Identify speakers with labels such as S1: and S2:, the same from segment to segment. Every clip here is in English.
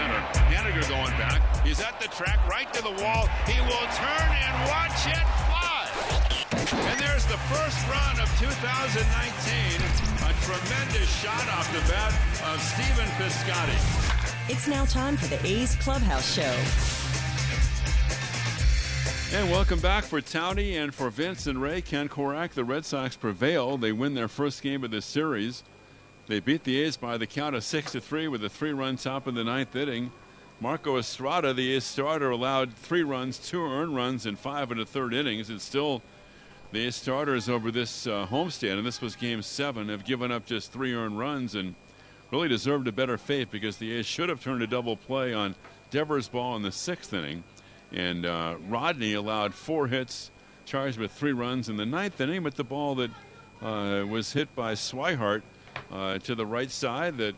S1: center. Going back. He's at the track, right to the wall. He will turn and watch it fly. And there's the first run of 2019. A tremendous shot off the bat of Stephen Piscotty.
S2: It's now time for the A's Clubhouse Show.
S3: And welcome back for Townie and for Vince and Ray. Ken Korach, the Red Sox prevail. They win their first game of this series. They beat the A's by the count of six to three with a three-run top in the ninth inning. Marco Estrada, the A's starter, allowed three runs, two earned runs, and five and the third innings. It's still the A's starters over this uh, homestand, and this was Game Seven, have given up just three earned runs and really deserved a better fate because the A's should have turned a double play on Devers' ball in the sixth inning. And uh, Rodney allowed four hits, charged with three runs in the ninth inning, but the ball that uh, was hit by Swihart uh, to the right side that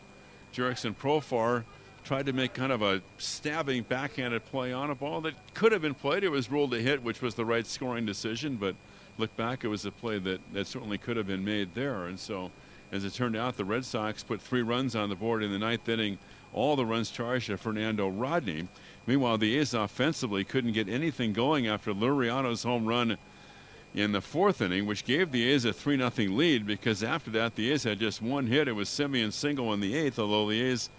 S3: Jurickson Profar tried to make kind of a stabbing backhanded play on a ball that could have been played. It was ruled a hit, which was the right scoring decision, but look back, it was a play that, that certainly could have been made there. And so, as it turned out, the Red Sox put three runs on the board in the ninth inning, all the runs charged to Fernando Rodney. Meanwhile, the A's offensively couldn't get anything going after Laureano's home run in the fourth inning, which gave the A's a 3 0 lead because after that, the A's had just one hit. It was Semien single in the eighth, although the A's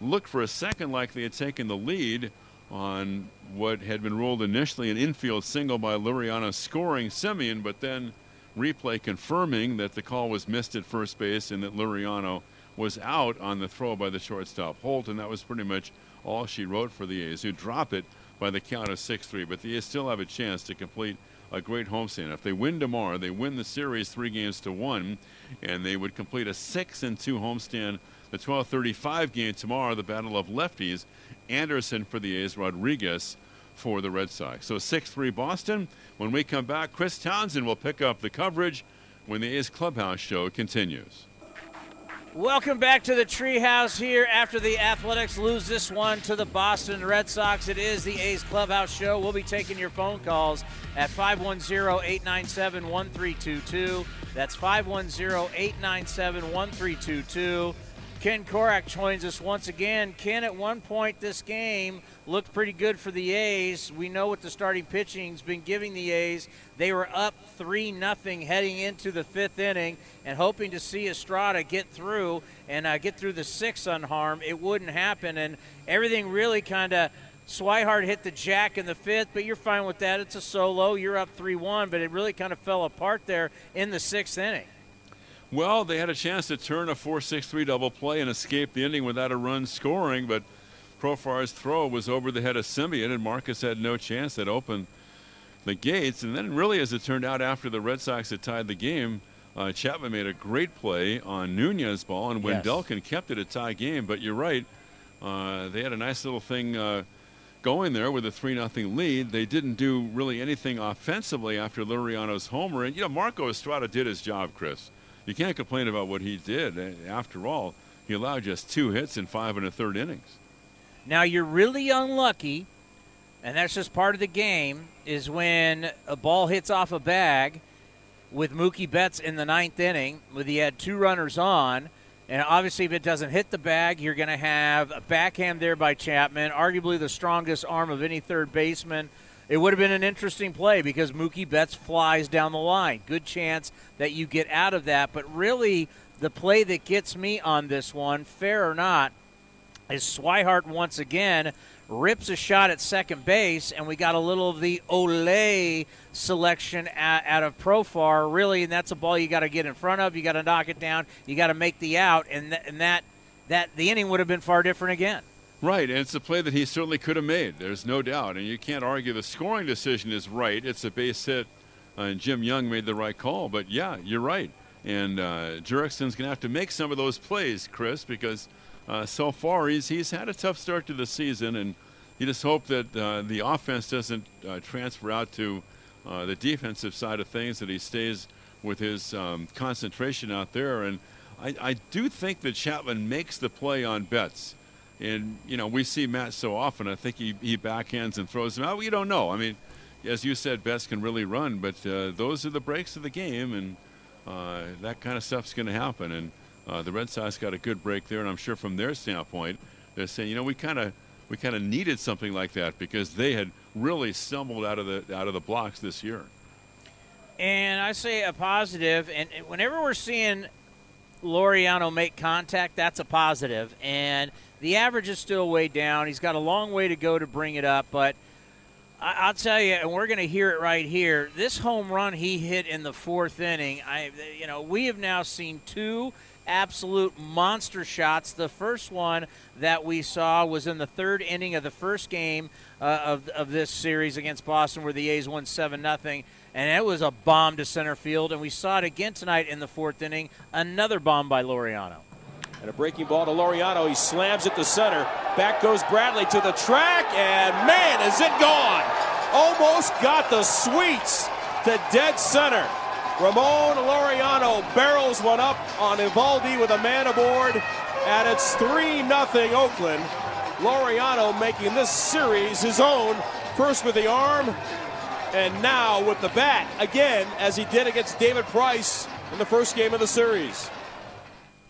S3: looked for a second like they had taken the lead on what had been ruled initially an infield single by Laureano scoring Semien, but then replay confirming that the call was missed at first base and that Laureano was out on the throw by the shortstop Holt, and that was pretty much all she wrote for the A's, who drop it by the count of 6 3. But the A's still have a chance to complete a great homestand. If they win tomorrow, they win the series three games to one, and they would complete a 6 and 2 homestand. The 12:35 game tomorrow, the battle of lefties, Anderson for the A's, Rodriguez for the Red Sox. So 6-3 Boston. When we come back, Chris Townsend will pick up the coverage when the A's clubhouse show continues.
S4: Welcome back to the treehouse here after the Athletics lose this one to the Boston Red Sox. It is the A's Clubhouse Show. We'll be taking your phone calls at 510 897 1322. That's 510 897 1322. Ken Korach joins us once again. Ken, at one point this game looked pretty good for the A's. We know what the starting pitching's been giving the A's. They were up 3 nothing heading into the fifth inning and hoping to see Estrada get through and uh, get through the sixth unharmed. It wouldn't happen, and everything really kind of. Swihart hit the jack in the fifth, but you're fine with that. It's a solo. You're up 3 1, but it really kind of fell apart there in the sixth inning.
S3: Well, they had a chance to turn a 4-6-3 double play and escape the inning without a run scoring, but Profar's throw was over the head of Semien, and Marcus had no chance. That opened the gates, and then really, as it turned out, after the Red Sox had tied the game, uh, Chapman made a great play on Nunez's ball, and Wendelken yes. kept it a tie game. But you're right, uh, they had a nice little thing uh, going there with a three nothing lead. They didn't do really anything offensively after Laureano's homer, and you know Marco Estrada did his job, Chris you can't complain about what he did. After all, he allowed just two hits in five and a third innings.
S4: Now you're really unlucky, and that's just part of the game. Is when a ball hits off a bag with Mookie Betts in the ninth inning, with he had two runners on. And obviously, if it doesn't hit the bag, you're going to have a backhand there by Chapman, arguably the strongest arm of any third baseman it would have been an interesting play because Mookie Betts flies down the line. Good chance that you get out of that. But really, the play that gets me on this one, fair or not, is Swihart once again rips a shot at second base, and we got a little of the Olay selection out of Profar, really, and that's a ball you got to get in front of. You got to knock it down. You got to make the out, and, th- and that that the inning would have been far different again.
S3: Right, and it's a play that he certainly could have made. There's no doubt, and you can't argue the scoring decision is right. It's a base hit, uh, and Jim Young made the right call. But yeah, you're right, and uh, Jurickson's going to have to make some of those plays, Chris, because uh, so far he's he's had a tough start to the season, and you just hope that uh, the offense doesn't uh, transfer out to uh, the defensive side of things, that he stays with his um, concentration out there. And I, I do think that Chapman makes the play on Betts. And, you know, we see Matt so often. I think he, he backhands and throws him out. We don't know. I mean, as you said, Betts can really run, but uh, those are the breaks of the game, and uh, that kind of stuff's going to happen. And uh, the Red Sox got a good break there, and I'm sure from their standpoint, they're saying, you know, we kind of we kind of needed something like that because they had really stumbled out of the out of the blocks this year.
S4: And I say a positive, and whenever we're seeing Laureano make contact, that's a positive. And the average is still way down. He's got a long way to go to bring it up, but I, will tell you, and we're going to hear it right here. This home run he hit in the fourth inning, I, you know, we have now seen two absolute monster shots. The first one that we saw was in the third inning of the first game uh, of, of this series against Boston, where the A's won seven nothing and it was a bomb to center field. And we saw it again tonight in the fourth inning. Another bomb by Laureano.
S5: And a breaking ball to Laureano. He slams it to center. Back goes Bradley to the track, and man, is it gone! Almost got the suites to dead center. Ramon Laureano barrels one up on Eovaldi with a man aboard, and it's 3 0 Oakland. Laureano making this series his own, first with the arm, and now with the bat again, as he did against David Price in the first game of the series.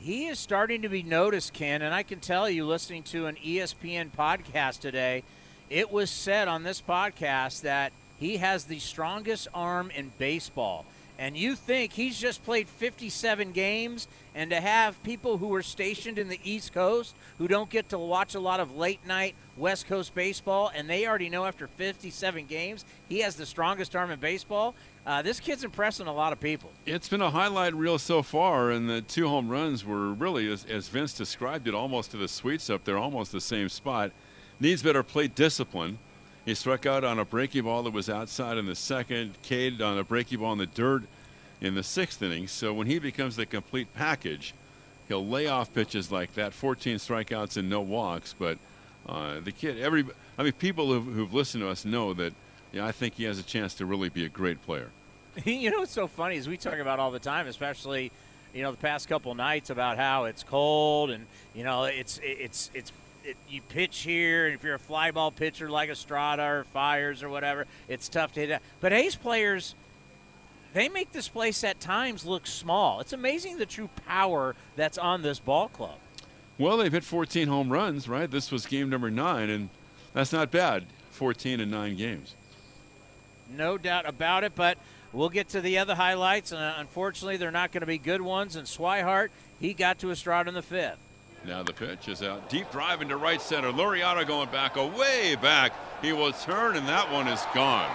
S4: He is starting to be noticed, Ken, and I can tell you, listening to an ESPN podcast today, it was said on this podcast that he has the strongest arm in baseball and you think he's just played 57 games, and to have people who are stationed in the East Coast who don't get to watch a lot of late night West Coast baseball, and they already know after 57 games he has the strongest arm in baseball. Uh, this kid's impressing a lot of people.
S3: It's been a highlight reel so far, and the two home runs were really, as, as Vince described it, almost to the suites up there, almost the same spot. Needs better plate discipline. He struck out on a breaking ball that was outside in the second, Cade on a breaking ball in the dirt in the sixth inning. So when he becomes the complete package, he'll lay off pitches like that 14 strikeouts and no walks. But uh, the kid, every, I mean, people who've, who've listened to us know that yeah, I think he has a chance to really be a great player.
S4: you know what's so funny is we talk about all the time, especially you know the past couple nights about how it's cold and you know it's it's it's it, you pitch here, and if you're a fly ball pitcher like Estrada or Fiers or whatever, it's tough to hit. But A's players, they make this place at times look small. It's amazing the true power that's on this ball club.
S3: Well, they've hit 14 home runs, right? This was game number nine, and that's not bad. 14 in nine games.
S4: No doubt about it, but we'll get to the other highlights. And uh, unfortunately, they're not going to be good ones. And Swihart, he got to Estrada in the fifth.
S3: Now the pitch is out. Deep drive into right center. Laureano going back, away back. He will turn, and that one is gone.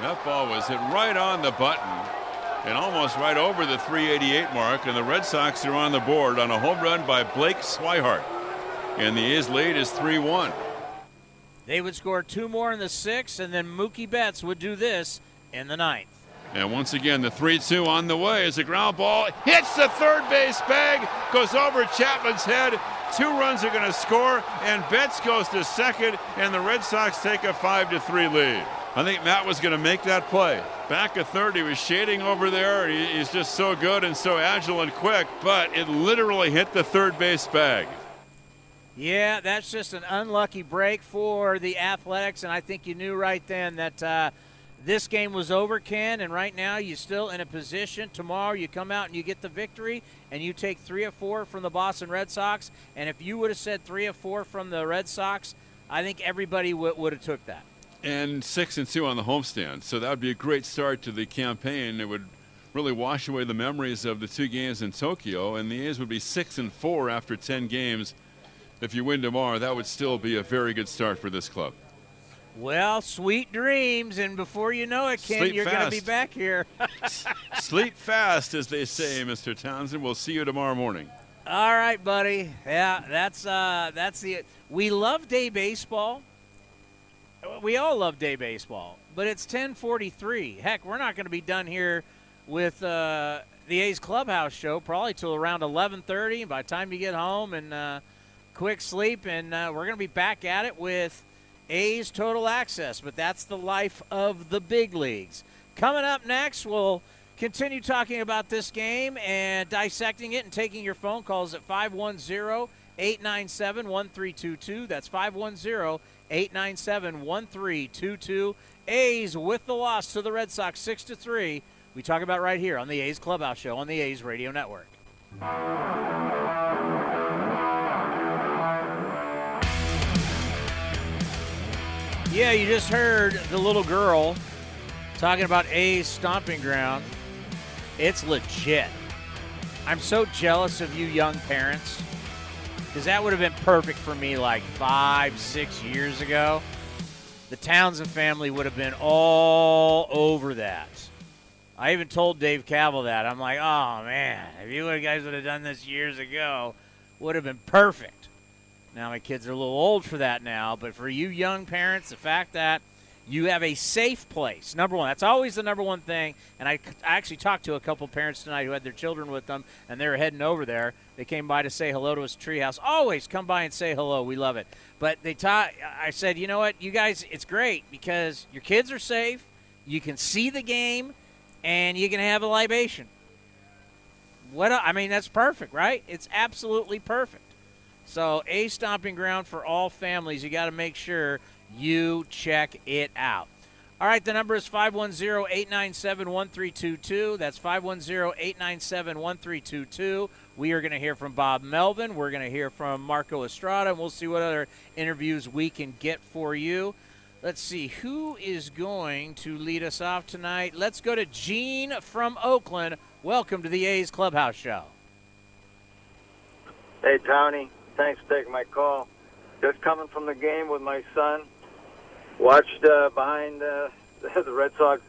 S3: That ball was hit right on the button and almost right over the 388 mark. And the Red Sox are on the board on a home run by Blake Swihart. And the A's lead is 3 1.
S4: They would score two more in the sixth, and then Mookie Betts would do this in the ninth.
S3: And once again, the 3 2 on the way as a ground ball hits the third base bag, goes over Chapman's head. Two runs are going to score, and Betts goes to second, and the Red Sox take a 5 to 3 lead. I think Matt was going to make that play. Back at third, he was shading over there. he's just so good and so agile and quick, but it literally hit the third base bag.
S4: Yeah, that's just an unlucky break for the Athletics, and I think you knew right then that uh, this game was over, Ken, and right now you're still in a position. Tomorrow you come out and you get the victory, and you take three or four from the Boston Red Sox. And if you would have said three or four from the Red Sox, I think everybody w- would have took that.
S3: And six and two on the homestand, so that would be a great start to the campaign. It would really wash away the memories of the two games in Tokyo, and the A's would be six and four after ten games. If you win tomorrow, that would still be a very good start for this club.
S4: Well, sweet dreams, and before you know it, Ken,
S3: Sleep
S4: you're going to be back here.
S3: Sleep fast, as they say, Mr. Townsend. We'll see you tomorrow morning.
S4: All right, buddy. Yeah, that's uh, that's the. We love day baseball. We all love day baseball, but it's 10:43. Heck, we're not going to be done here with uh, the A's clubhouse show probably till around 11:30. By the time you get home and uh, quick sleep, and uh, we're going to be back at it with A's Total Access, but that's the life of the big leagues. Coming up next, we'll continue talking about this game and dissecting it and taking your phone calls at 510 897 1322. That's 510 897 1322. A's with the loss to the Red Sox 6 to 3. We talk about right here on the A's Clubhouse Show on the A's Radio Network. Yeah, you just heard the little girl talking about A's stomping ground. It's legit. I'm so jealous of you young parents because that would have been perfect for me like five, six years ago. The Townsend family would have been all over that. I even told Dave Kaval that. I'm like, oh man, if you guys would have done this years ago, would have been perfect. Now my kids are a little old for that now, but for you young parents, the fact that you have a safe place, number one, that's always the number one thing. And I, I actually talked to a couple parents tonight who had their children with them, and they were heading over there. They came by to say hello to us treehouse. Always come by and say hello. We love it. But they taught. I said, you know what, you guys, it's great because your kids are safe. You can see the game and you can have a libation. What I mean, that's perfect, right? It's absolutely perfect. So, a stomping ground for all families. You got to make sure you check it out. All right, the number is 510 897 1322. That's 510 897 1322. We are going to hear from Bob Melvin. We're going to hear from Marco Estrada, and we'll see what other interviews we can get for you. Let's see who is going to lead us off tonight. Let's go to Gene from Oakland. Welcome to the A's Clubhouse Show.
S6: Hey, Tony. Thanks for taking my call. Just coming from the game with my son. Watched uh, behind uh, the Red Sox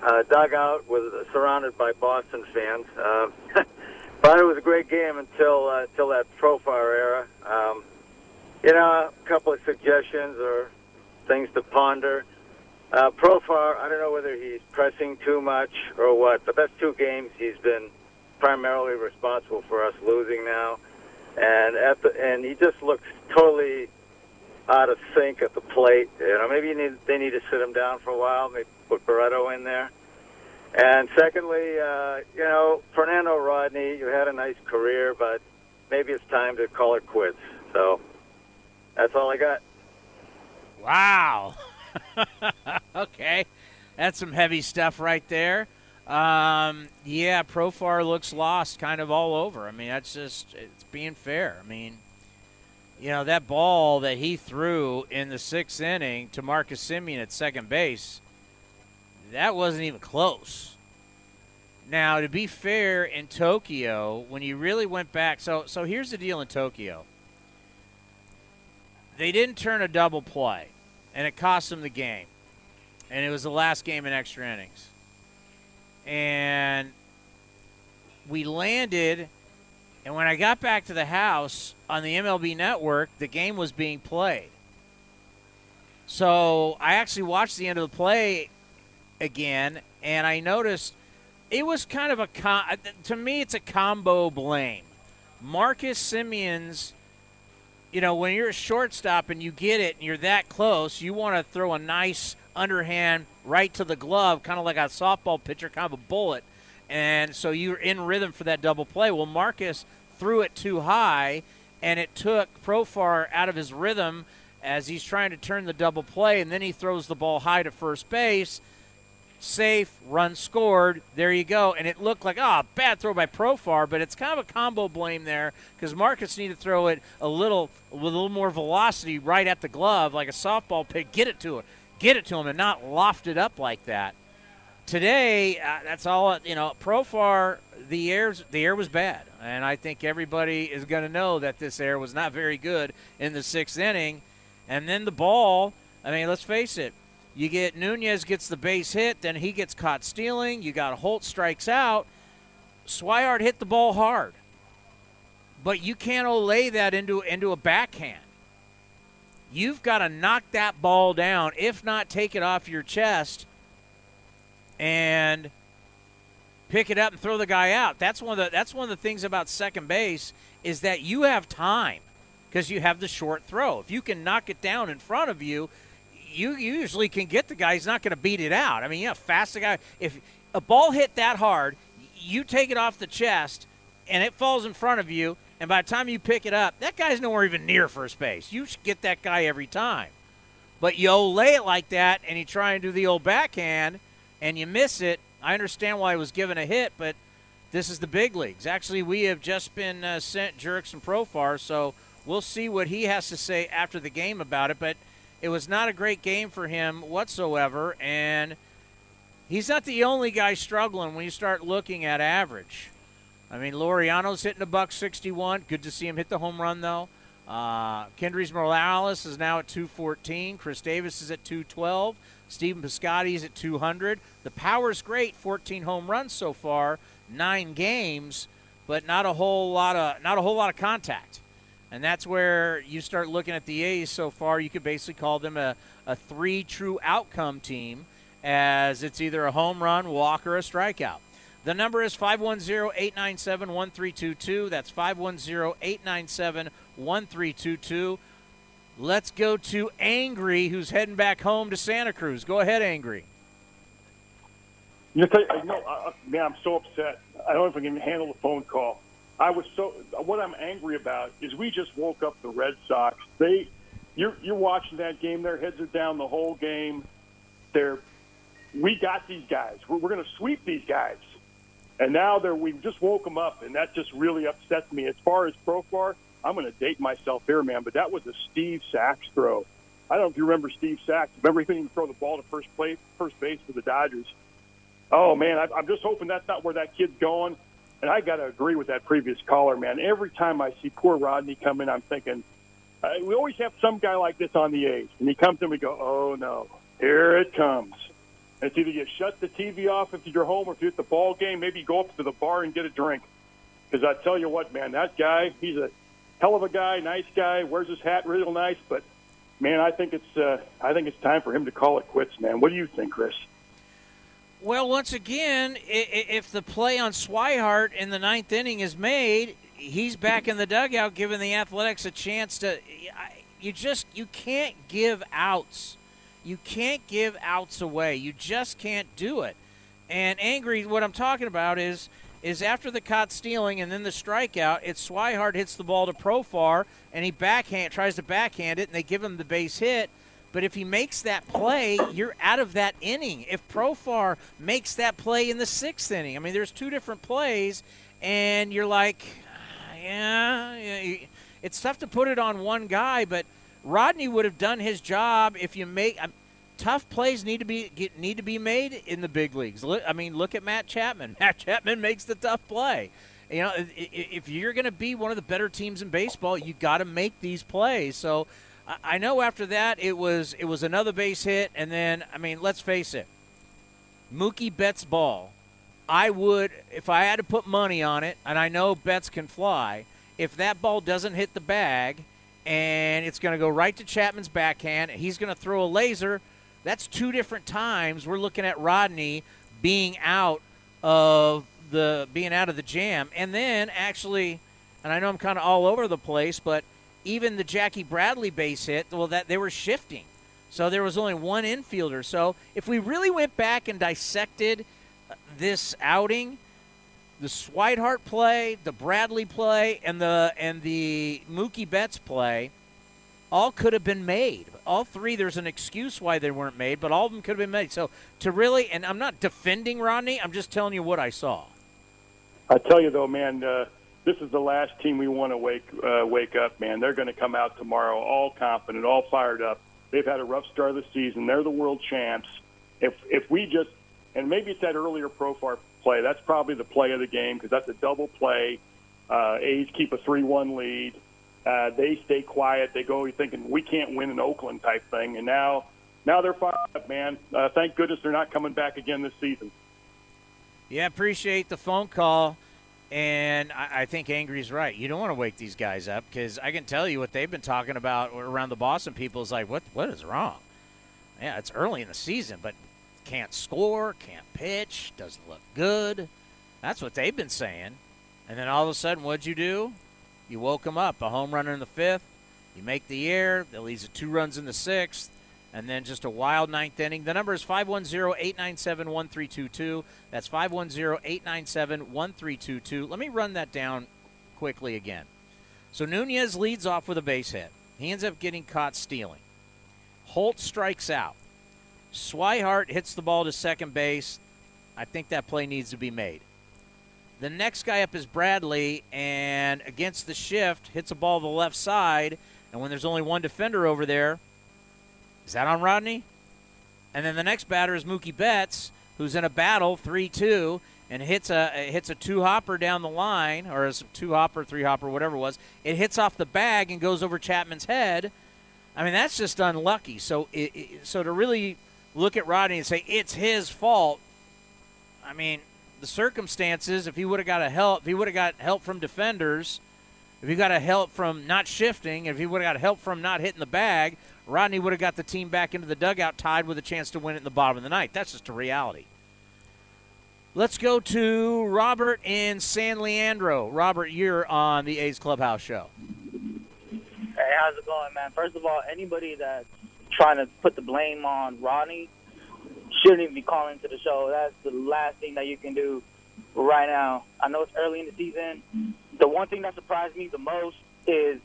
S6: uh, dugout, with surrounded by Boston fans. Uh, thought it was a great game until uh, until that Profar era. Um, you know, a couple of suggestions or things to ponder. Uh, Profar, I don't know whether he's pressing too much or what, but that's two games he's been primarily responsible for us losing now, and at the and he just looks totally out of sync at the plate. You know, maybe you need they need to sit him down for a while, maybe put Barreto in there. And secondly, uh, you know, Fernando Rodney, you had a nice career, but maybe it's time to call it quits. So that's all I got.
S4: Wow. okay. That's some heavy stuff right there. Um, yeah, Profar looks lost kind of all over. I mean, that's just, it's being fair. I mean, you know, that ball that he threw in the sixth inning to Marcus Semien at second base, that wasn't even close. Now, to be fair, in Tokyo, when you really went back, so so here's the deal in Tokyo they didn't turn a double play, and it cost them the game. And it was the last game in extra innings. And we landed, and when I got back to the house on the MLB network, the game was being played. So I actually watched the end of the play again, and I noticed it was kind of a to me it's a combo blame. Marcus Semien's you know, when you're a shortstop and you get it and you're that close, you want to throw a nice underhand right to the glove, kind of like a softball pitcher, kind of a bullet. And so you're in rhythm for that double play. Well, Marcus threw it too high, and it took Profar out of his rhythm as he's trying to turn the double play, and then he throws the ball high to first base safe, run scored. There you go. And it looked like, oh, bad throw by Profar, but it's kind of a combo blame there because Marcus needed to throw it a little with a little more velocity right at the glove, like a softball pick. Get it to it, get it to him, and not loft it up like that. Today, uh, that's all. You know, Profar, the air's the air was bad, and I think everybody is going to know that this air was not very good in the sixth inning. And then the ball. I mean, let's face it. You get Nunez gets the base hit, then he gets caught stealing. You got Holt strikes out. Swihart hit the ball hard, but you can't lay that into into a backhand. You've got to knock that ball down, if not take it off your chest, and pick it up and throw the guy out. That's one of the that's one of the things about second base is that you have time because you have the short throw. If you can knock it down in front of you, you usually can get the guy. He's not going to beat it out. I mean, yeah, fast the guy. If a ball hit that hard, you take it off the chest and it falls in front of you, and by the time you pick it up, that guy's nowhere even near first base. You should get that guy every time. But you lay it like that, and you try and do the old backhand, and you miss it. I understand why he was given a hit, but this is the big leagues. Actually, we have just been uh, sent Jurickson Profar, so we'll see what he has to say after the game about it. But – It was not a great game for him whatsoever, and he's not the only guy struggling when you start looking at average. I mean, Laureano's hitting a buck 61. Good to see him hit the home run, though. Uh, Kendrys Morales is now at 214. Khris Davis is at 212. Stephen Piscotty is at 200. The power's great. 14 home runs so far, nine games, but not a whole lot of not a whole lot of contact. And that's where you start looking at the A's so far. You could basically call them a, a three true outcome team, as it's either a home run, walk, or a strikeout. The number is 510 897 1322. That's 510 897 1322. Let's go to Angry, who's heading back home to Santa Cruz. Go ahead, Angry.
S7: You know, man, I'm so upset. I don't know if I can handle the phone call. I was so. What I'm angry about is we just woke up the Red Sox. They, you're you're watching that game. Their heads are down the whole game. They're, we got these guys. We're, we're going to sweep these guys. And now they're, we've just woke them up, and that just really upsets me. As far as Profar, I'm going to date myself here, man, but that was a Steve Sax throw. I don't know if you remember Steve Sax. Remember he couldn't even throw the ball to first place, first base for the Dodgers. Oh man, I, I'm just hoping that's not where that kid's going. And I got to agree with that previous caller, man. Every time I see poor Rodney come in, I'm thinking uh, we always have some guy like this on the A's, and he comes in, we go, oh no, here it comes. It's either you shut the TV off if you're home, or if you're at the ball game, maybe go up to the bar and get a drink. Because I tell you what, man, that guy, he's a hell of a guy, nice guy, wears his hat real nice. But man, I think it's uh, I think it's time for him to call it quits, man. What do you think, Chris?
S4: Well, once again, if the play on Swihart in the ninth inning is made, he's back in the dugout, giving the Athletics a chance to. You just you can't give outs you can't give outs away. You just can't do it. And angry, what I'm talking about is is after the caught stealing and then the strikeout, it's Swihart hits the ball to Profar and he backhand tries to backhand it and they give him the base hit. But if he makes that play, you're out of that inning. If Profar makes that play in the sixth inning, I mean, there's two different plays, and you're like, yeah, it's tough to put it on one guy, but – Rodney would have done his job if you make uh, tough plays need to be get, need to be made in the big leagues. Look, I mean, look at Matt Chapman. Matt Chapman makes the tough play. You know, if you're going to be one of the better teams in baseball, you got to make these plays. So, I know after that it was it was another base hit, and then I mean, let's face it, Mookie Betts ball. I would if I had to put money on it, and I know Betts can fly. If that ball doesn't hit the bag, and it's going to go right to Chapman's backhand. He's going to throw a laser. That's two different times we're looking at Rodney being out of the being out of the jam, and then actually, and I know I'm kind of all over the place, but even the Jackie Bradley base hit, well, that they were shifting, so there was only one infielder. So if we really went back and dissected this outing the Swihart play, the Bradley play, and the and the Mookie Betts play, all could have been made. All three, there's an excuse why they weren't made, but all of them could have been made. So to really, and I'm not defending Rodney, I'm just telling you what I saw.
S7: I tell you though, man, uh, this is the last team we want to wake uh, wake up, man. They're going to come out tomorrow, all confident, all fired up. They've had a rough start of the season. They're the world champs. If if we just and maybe it's that earlier Profar play. That's probably the play of the game because that's a double play. Uh, A's keep a 3 1 lead. Uh, they stay quiet. They go thinking we can't win in Oakland type thing. And now, now they're fired up, man. Uh, thank goodness they're not coming back again this season.
S4: Yeah, appreciate the phone call. And I, I think Angry's right. You don't want to wake these guys up because I can tell you what they've been talking about around the Boston people is like, what what is wrong? Yeah, it's early in the season, but can't score, can't pitch, doesn't look good. That's what they've been saying. And then all of a sudden, what'd you do? You woke them up. A home run in the fifth. You make the air. That leads to two runs in the sixth. And then just a wild ninth inning. The number is 510 897 1322. That's 510 897 1322. Let me run that down quickly again. So Nunez leads off with a base hit. He ends up getting caught stealing. Holt strikes out. Swihart hits the ball to second base. I think that play needs to be made. The next guy up is Bradley, and against the shift, hits a ball to the left side. And when there's only one defender over there, Is that on Rodney? And then the next batter is Mookie Betts, who's in a battle, 3 2, and hits a hits a two hopper down the line, or a two hopper, three hopper, whatever it was. It hits off the bag and goes over Chapman's head. I mean, that's just unlucky. So, it, so to really look at Rodney and say it's his fault, I mean, the circumstances. If he would have got a help, if he would have got help from defenders, if he got a help from not shifting, if he would have got help from not hitting the bag, Rodney would have got the team back into the dugout tied with a chance to win it in the bottom of the ninth. That's just a reality. Let's go to Robert in San Leandro. Robert, you're on the A's Clubhouse show.
S8: Hey, how's it going, man? First of all, anybody that's trying to put the blame on Ronnie shouldn't even be calling to the show. That's the last thing that you can do right now. I know it's early in the season. The one thing that surprised me the most is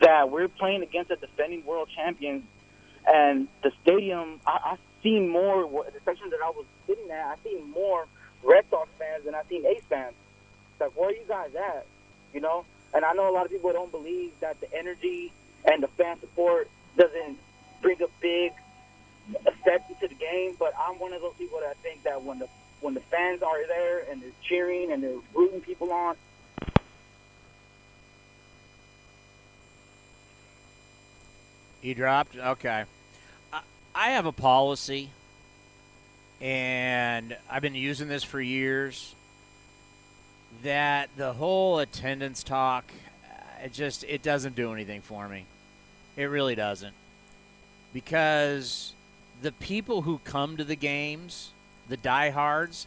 S8: that we're playing against the defending world champions, and the stadium. I, I seen more the section that I was sitting at. I seen more Red Sox fans than I seen A's fans. It's like, where are you guys at? You know. And I know a lot of people don't believe that the energy and the fan support doesn't bring a big effect to the game, but I'm one of those people that think that when the when the fans are there and they're cheering and they're rooting people on,
S4: He dropped? Okay. I have a policy, and I've been using this for years, that the whole attendance talk, uh, it just it doesn't do anything for me. It really doesn't. Because the people who come to the games, the diehards,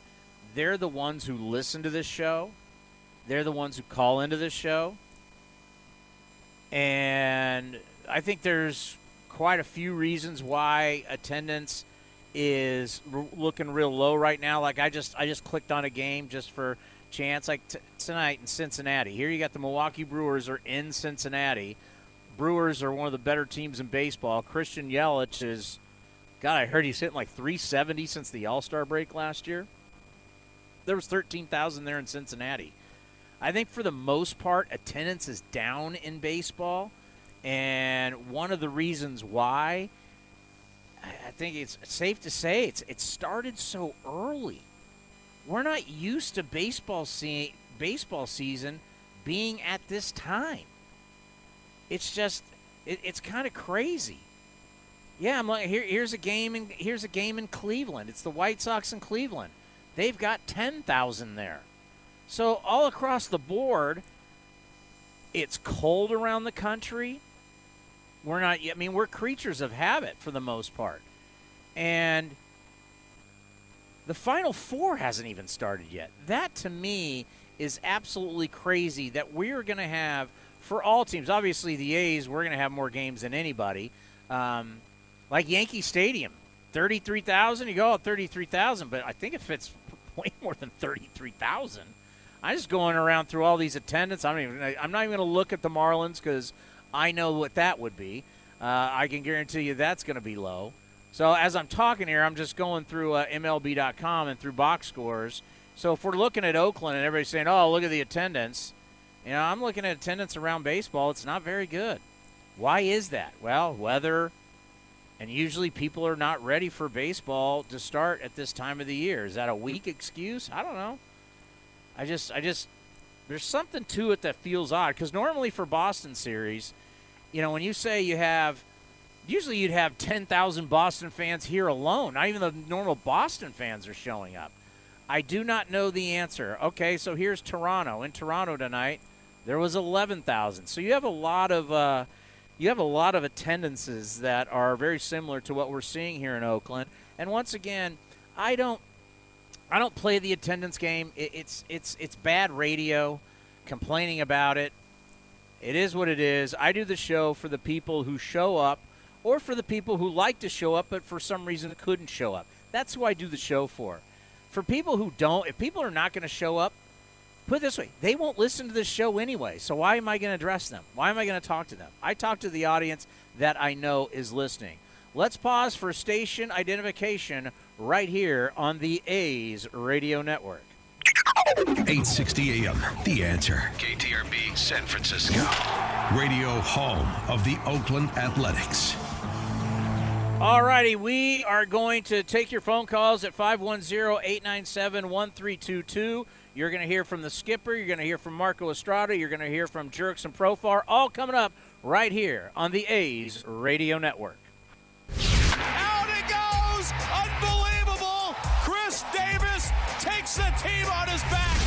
S4: they're the ones who listen to this show. They're the ones who call into this show. And I think there's quite a few reasons why attendance is r- looking real low right now. Like I just I just clicked on a game just for chance like t- tonight in Cincinnati. Here you got the Milwaukee Brewers are in Cincinnati. Brewers are one of the better teams in baseball. Christian Yelich is God, I heard he's hitting like 370 since the All-Star break last year. There was 13,000 there in Cincinnati. I think for the most part attendance is down in baseball. And one of the reasons why, I think it's safe to say, it's it started so early. We're not used to baseball see, baseball season being at this time. It's just it, it's kind of crazy. Yeah, I'm like here. Here's a game in here's a game in Cleveland. It's the White Sox in Cleveland. They've got ten thousand there. So all across the board, it's cold around the country. We're not. I mean, we're creatures of habit for the most part, and the Final Four hasn't even started yet. That to me is absolutely crazy. That we're going to have for all teams. Obviously, the A's we're going to have more games than anybody. Um, like Yankee Stadium, thirty-three thousand. You go at thirty-three thousand, but I think it fits way more than thirty-three thousand. I'm just going around through all these attendance. I'm even. I'm not even going to look at the Marlins because I know what that would be. Uh, I can guarantee you that's going to be low. So as I'm talking here, I'm just going through uh, MLB.com and through box scores. So if we're looking at Oakland and everybody's saying, "Oh, look at the attendance," you know, I'm looking at attendance around baseball. It's not very good. Why is that? Well, weather, and usually people are not ready for baseball to start at this time of the year. Is that a weak excuse? I don't know. I just, I just, there's something to it that feels odd because normally for Boston series, you know, when you say you have, usually you'd have 10,000 Boston fans here alone. Not even the normal Boston fans are showing up. I do not know the answer. Okay, so here's Toronto. In Toronto tonight, there was 11,000. So you have a lot of, uh, you have a lot of attendances that are very similar to what we're seeing here in Oakland. And once again, I don't I don't play the attendance game. It, it's it's it's bad radio, complaining about it. It is what it is. I do the show for the people who show up, or for the people who like to show up but for some reason couldn't show up. That's who I do the show for. For people who don't, if people are not going to show up, put it this way: they won't listen to this show anyway. So why am I going to address them? Why am I going to talk to them? I talk to the audience that I know is listening. Let's pause for station identification right here on the A's Radio Network.
S9: 860 AM, The Answer. KTRB, San Francisco. Radio home of the Oakland Athletics.
S4: All righty, we are going to take your phone calls at 510-897-1322. You're going to hear from the skipper. You're going to hear from Marco Estrada. You're going to hear from Jurickson Profar, all coming up right here on the A's Radio Network.
S5: Out it goes! Unbelievable! Khris Davis takes the team on his back.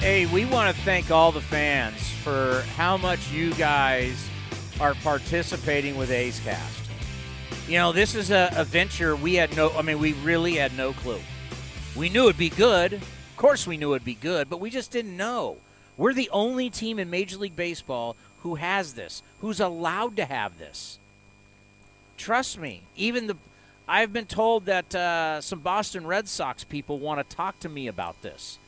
S4: Hey, we want to thank all the fans for how much you guys are participating with A's Cast. You know, this is a, a venture we had no, I mean, we really had no clue. We knew it'd be good. Of course, we knew it'd be good, but we just didn't know. We're the only team in Major League Baseball who has this, who's allowed to have this. Trust me, even the. I've been told that uh, some Boston Red Sox people want to talk to me about this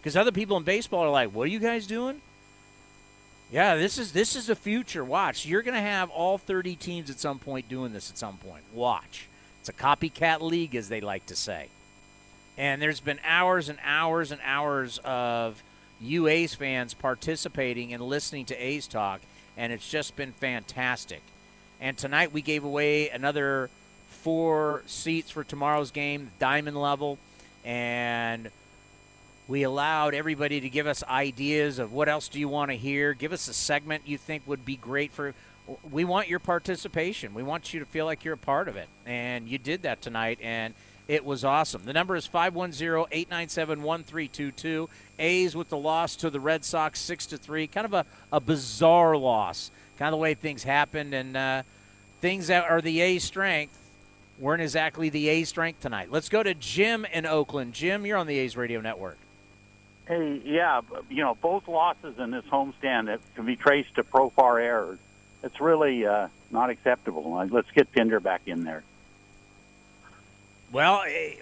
S4: because other people in baseball are like, "What are you guys doing?" Yeah, this is this is the future. Watch, you're going to have all 30 teams at some point doing this at some point. Watch, it's a copycat league, as they like to say. And there's been hours and hours and hours of you A's fans participating and listening to A's talk, and it's just been fantastic. And tonight we gave away another four seats for tomorrow's game, diamond level, and we allowed everybody to give us ideas of what else do you want to hear. Give us a segment you think would be great for. We want your participation. We want you to feel like you're a part of it, and you did that tonight, and it was awesome. The number is 510-897-1322. A's with the loss to the Red Sox, six to three. Kind of a, a bizarre loss. Kind of the way things happened, and uh, things that are the A's strength weren't exactly the A's strength tonight. Let's go to Jim in Oakland. Jim, you're on the A's radio network.
S10: Hey, yeah, you know, both losses in this homestand that can be traced to Profar errors. It's really uh, not acceptable. Uh, Let's get Pinder back in there.
S4: Well, eh,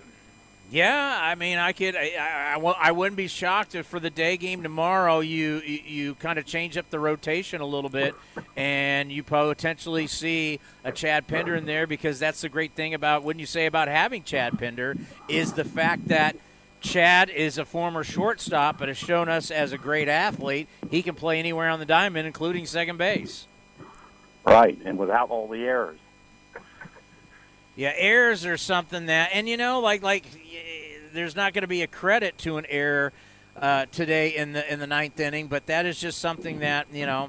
S4: yeah, I mean, I could, I, I, I wouldn't be shocked if for the day game tomorrow you you, you kind of change up the rotation a little bit, and you potentially see a Chad Pinder in there because that's the great thing about wouldn't you say about having Chad Pinder is the fact that. Chad is a former shortstop, but has shown us as a great athlete. He can play anywhere on the diamond, including second base.
S10: Right, and without all the errors.
S4: Yeah, errors are something that, and you know, like like there's not going to be a credit to an error uh, today in the in the ninth inning, but that is just something that you know.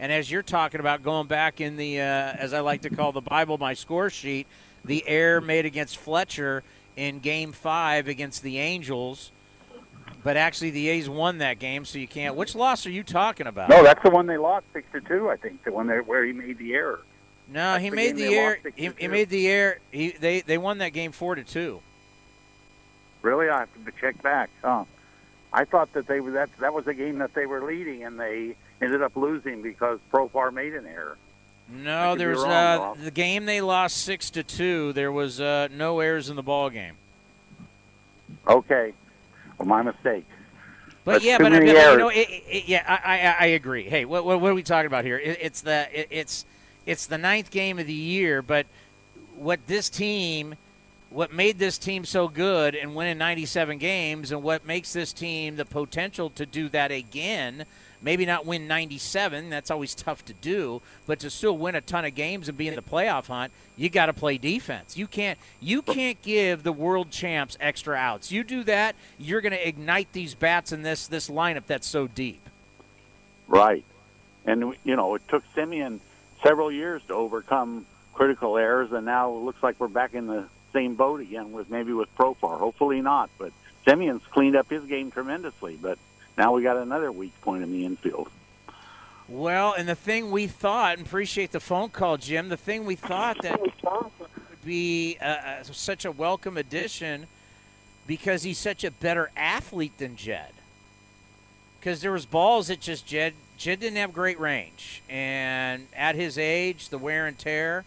S4: And as you're talking about going back in the, uh, as I like to call the Bible, my score sheet, the error made against Fletcher in Game Five against the Angels, but actually the A's won that game, so you can't. Which loss are you talking about?
S10: No, that's the one they lost six to two. I think the one there where he made the error.
S4: No,
S10: That's
S4: he
S10: the
S4: made the air. He, he made the air. He they they won that game four to two.
S10: Really, I have to check back. Oh, I thought that they were that that was a game that they were leading, and they ended up losing because Profar made an error.
S4: No, there was
S10: wrong,
S4: uh, the game they lost six to two. There was uh, no errors in the ball game.
S10: Okay, well, my mistake.
S4: But
S10: That's
S4: yeah, but, I mean, you know, it, it, yeah, I, I I agree. Hey, what, what what are we talking about here? It, it's the it, it's it's the ninth game of the year, but what this team, what made this team so good and winning 97 games, and what makes this team the potential to do that again. Maybe not win 97. That's always tough to do, but to still win a ton of games and be in the playoff hunt, you got to play defense. You can't you can't give the world champs extra outs. You do that, you're going to ignite these bats in this this lineup that's so deep.
S10: Right. And, you know, it took Semien several years to overcome critical errors, and now it looks like we're back in the same boat again with maybe with Profar. Hopefully not, but Semien's cleaned up his game tremendously, but now we got another weak point in the infield.
S4: Well, and the thing we thought, and appreciate the phone call, Jim. The thing we thought that would be uh, uh, such a welcome addition because he's such a better athlete than Jed. Because there was balls that just Jed Jed didn't have great range, and at his age, the wear and tear.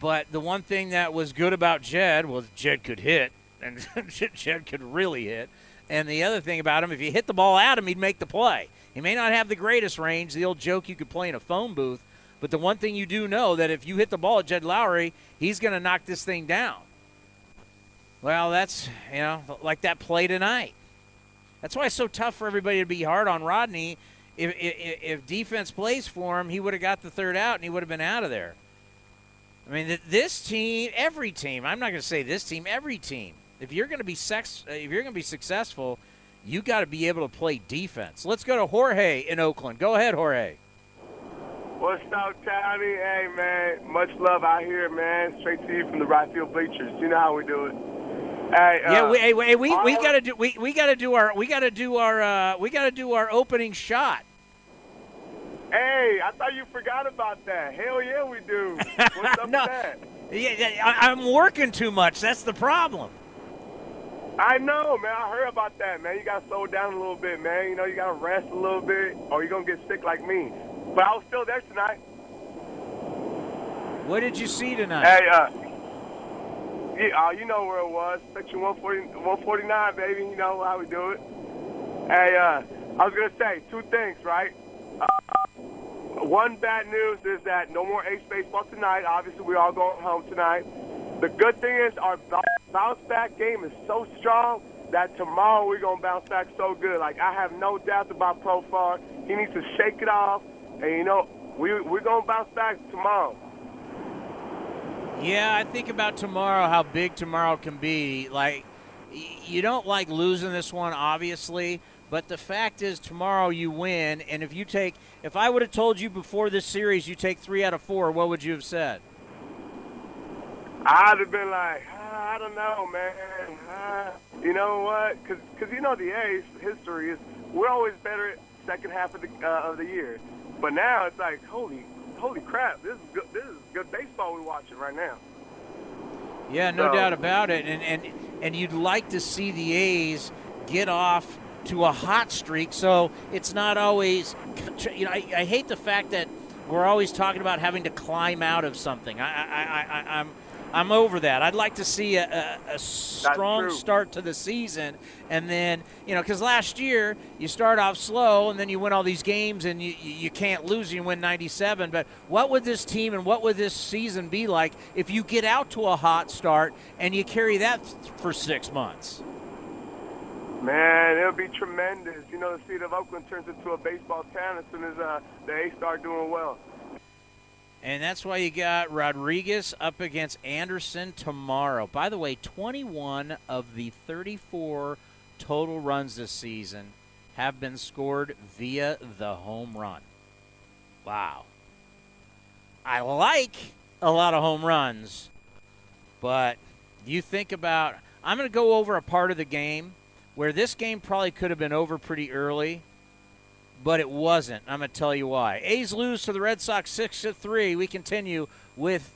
S4: But the one thing that was good about Jed was Jed could hit, and Jed could really hit. And the other thing about him, if you hit the ball at him, he'd make the play. He may not have the greatest range, the old joke you could play in a phone booth, but the one thing you do know that if you hit the ball at Jed Lowrie, he's going to knock this thing down. Well, that's, you know, like that play tonight. That's why it's so tough for everybody to be hard on Rodney. If, if, if defense plays for him, he would have got the third out and he would have been out of there. I mean, this team, every team. I'm not going to say this team, every team. If you're going to be sex, if you're going to be successful, you got to be able to play defense. Let's go to Jorge in Oakland. Go ahead, Jorge.
S11: What's up, Towny? Hey, man. Much love out here, man. Straight to you from the right field bleachers. You know how we do it. Hey, uh,
S4: yeah, we, hey, we, we, we gotta do we, we gotta do our we gotta do our uh, we gotta do our opening shot.
S11: Hey, I thought you forgot about that. Hell yeah, we do. What's up
S4: no,
S11: with that?
S4: Yeah, I, I'm working too much. That's the problem.
S11: I know, man. I heard about that, man. You got to slow down a little bit, man. You know, you got to rest a little bit, or you're gonna get sick like me. But I was still there tonight.
S4: What did you see tonight?
S11: Hey, uh, yeah, uh, you know where it was, section 140, 149, baby. You know how we do it. Hey, uh, I was gonna say two things, right? Uh, one bad news is that no more Ace baseball tonight. Obviously, we're all going home tonight. The good thing is our bounce back game is so strong that tomorrow we're gonna bounce back so good. Like I have no doubt about Profar. He needs to shake it off, and you know we we're gonna bounce back tomorrow.
S4: Yeah, I think about tomorrow, how big tomorrow can be. Like, you don't like losing this one, obviously, but the fact is, tomorrow you win. And if you take, if I would have told you before this series you take three out of four, what would you have said?
S11: I'd have been like, ah, I don't know, man. Ah, you know what? Because cause you know the A's history is we're always better at second half of the uh, of the year, but now it's like holy holy crap, this is good, this is good baseball we're watching right now.
S4: Yeah, no
S11: So-
S4: doubt about it. And and and you'd like to see the A's get off to a hot streak, so it's not always. You know, I, I hate the fact that we're always talking about having to climb out of something. I I, I, I I'm. I'm over that. I'd like to see a, a, a strong start to the season, and then you know, because last year you start off slow, and then you win all these games, and you you can't lose. You win 97. But what would this team and what would this season be like if you get out to a hot start and you carry that for six months?
S11: Man, it'll be tremendous. You know, the city of Oakland turns into a baseball town as soon as uh, the A's start doing well.
S4: And that's why you got Rodriguez up against Anderson tomorrow. By the way, 21 of the 34 total runs this season have been scored via the home run. Wow. I like a lot of home runs, but you think about I'm going to go over a part of the game where this game probably could have been over pretty early but it wasn't. I'm going to tell you why. A's lose to the Red Sox 6 to 3. We continue with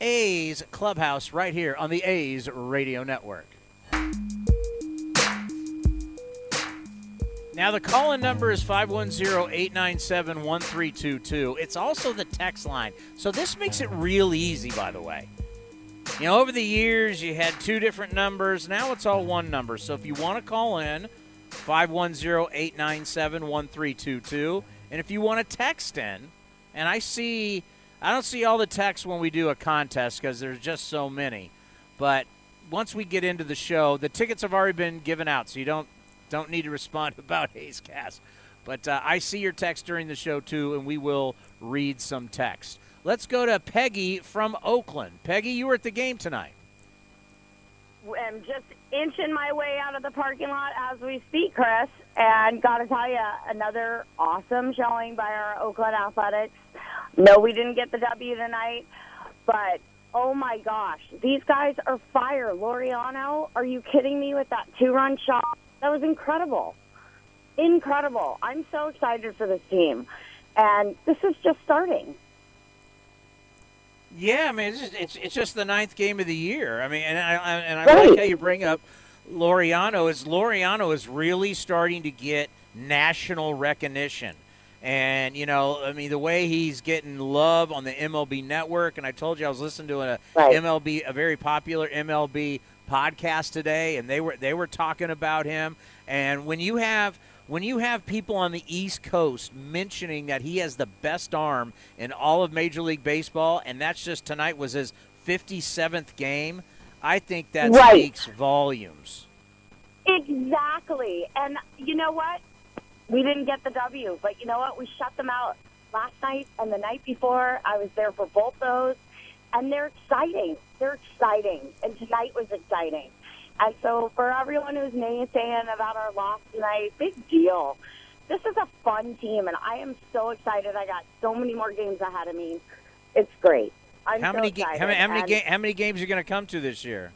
S4: A's Clubhouse right here on the A's Radio Network. Now, the call in number is 510 897 1322. It's also the text line. So, this makes it real easy, by the way. You know, over the years, you had two different numbers. Now it's all one number. So, if you want to call in, 510 897 1322. And if you want to text in, and I see, I don't see all the texts when we do a contest because there's just so many. But once we get into the show, the tickets have already been given out, so you don't don't need to respond about A's Cast. But uh, I see your text during the show too, and we will read some text. Let's go to Peggy from Oakland. Peggy, you were at the game tonight.
S12: am just inching my way out of the parking lot as we speak, Chris. And got to tell you, another awesome showing by our Oakland Athletics. No, we didn't get the W tonight, but oh my gosh, these guys are fire. Laureano, are you kidding me with that two-run shot? That was incredible, incredible. I'm so excited for this team, and this is just starting.
S4: Yeah, I mean, it's just, it's, it's just the ninth game of the year. I mean, and I, I and I
S12: Right.
S4: like how you bring up Laureano. Is Laureano is really starting to get national recognition. And you know, I mean, the way he's getting love on the MLB Network, and I told you I was listening to a
S12: Right.
S4: MLB, a very popular MLB podcast today, and they were they were talking about him. And when you have when you have people on the East Coast mentioning that he has the best arm in all of Major League Baseball, and that's just tonight was his 57th game, I think that
S12: Right.
S4: speaks volumes.
S12: Exactly. And you know what? We didn't get the W, but you know what? We shut them out last night and the night before. I was there for both those, and they're exciting. They're exciting. And tonight was exciting. And so for everyone who's naysaying about our loss tonight, big deal. This is a fun team, and I am so excited. I got so many more games ahead of me. It's great. I'm
S4: how
S12: so
S4: many
S12: excited.
S4: how many how many,
S12: And,
S4: ga- how many games are you going to come to this year?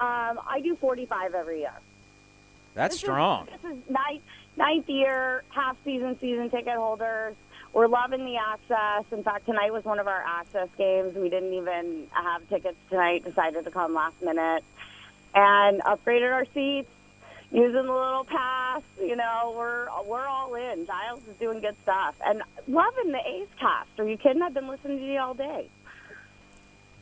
S12: Um, I do 45 every year.
S4: That's
S12: This is-
S4: strong.
S12: this is ninth, ninth year, half season, season ticket holders. We're loving the access. In fact, tonight was one of our access games. We didn't even have tickets tonight. Decided to come last minute and upgraded our seats using the little pass. You know, we're we're all in. Giles is doing good stuff and loving the A's cast. Are you kidding? I've been listening to you all day.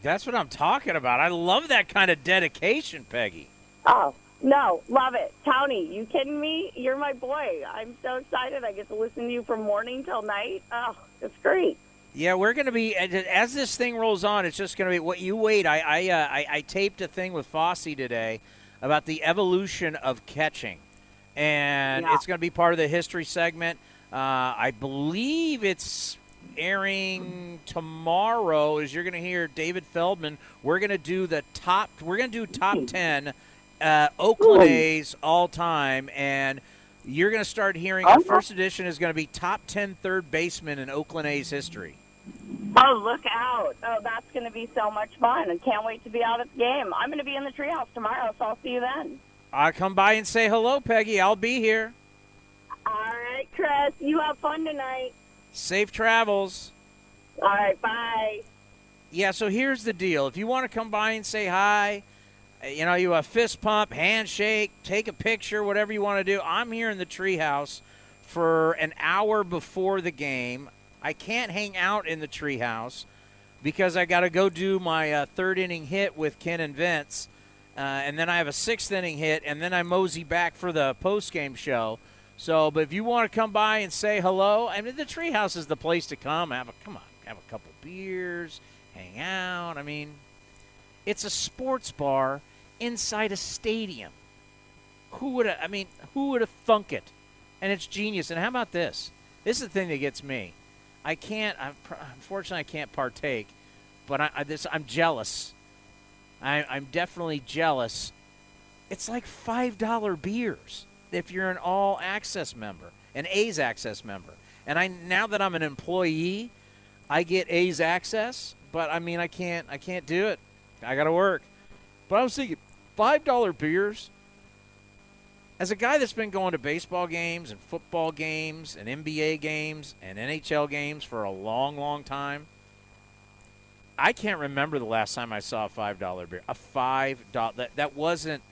S4: That's what I'm talking about. I love that kind of dedication, Peggy.
S12: Oh, no, love it. Tony. you kidding me? You're my boy. I'm so excited. I get to listen to you from morning till night. Oh, it's great.
S4: Yeah, we're going to be as this thing rolls on. It's just going to be what you wait. I I, uh, I I taped a thing with Fosse today about the evolution of catching, and
S12: Yeah.
S4: it's going to be part of the history segment. Uh, I believe it's airing tomorrow. As you're going to hear David Feldman, we're going to do the top. We're going to do top ten uh, Oakland A's all time, and you're going to start hearing. The first edition is going to be top 10 third baseman in Oakland A's history.
S12: Oh, look out. Oh, that's going to be so much fun. I can't wait to be out at the game. I'm going to be in the treehouse tomorrow, so I'll see you then.
S4: I'll come by and say hello, Peggy. I'll be here.
S12: All right, Chris. You have fun tonight.
S4: Safe travels.
S12: All right, bye.
S4: Yeah, so here's the deal. If you want to come by and say hi, uh, you know, you a fist pump, handshake, take a picture, whatever you want to do. I'm here in the treehouse for an hour before the game. I can't hang out in the treehouse because I got to go do my uh, third inning hit with Ken and Vince, uh, and then I have a sixth inning hit, and then I mosey back for the post game show. So, but if you want to come by and say hello, I mean, the treehouse is the place to come. Have a come on, have a couple beers, hang out. I mean, it's a sports bar inside a stadium. Who would? I mean, who would have thunk it? And it's genius. And how about this? This is the thing that gets me. I can't. I'm, unfortunately, I can't partake. But I, I this I'm jealous. I, I'm definitely jealous. It's like five dollar beers if you're an all access member, an A's access member. And I now that I'm an employee, I get A's access. But I mean, I can't. I can't do it. I got to work. But I was thinking, five dollar beers. As a guy that's been going to baseball games and football games and NBA games and NHL games for a long, long time, I can't remember the last time I saw a five dollar beer. A five dollar that that wasn't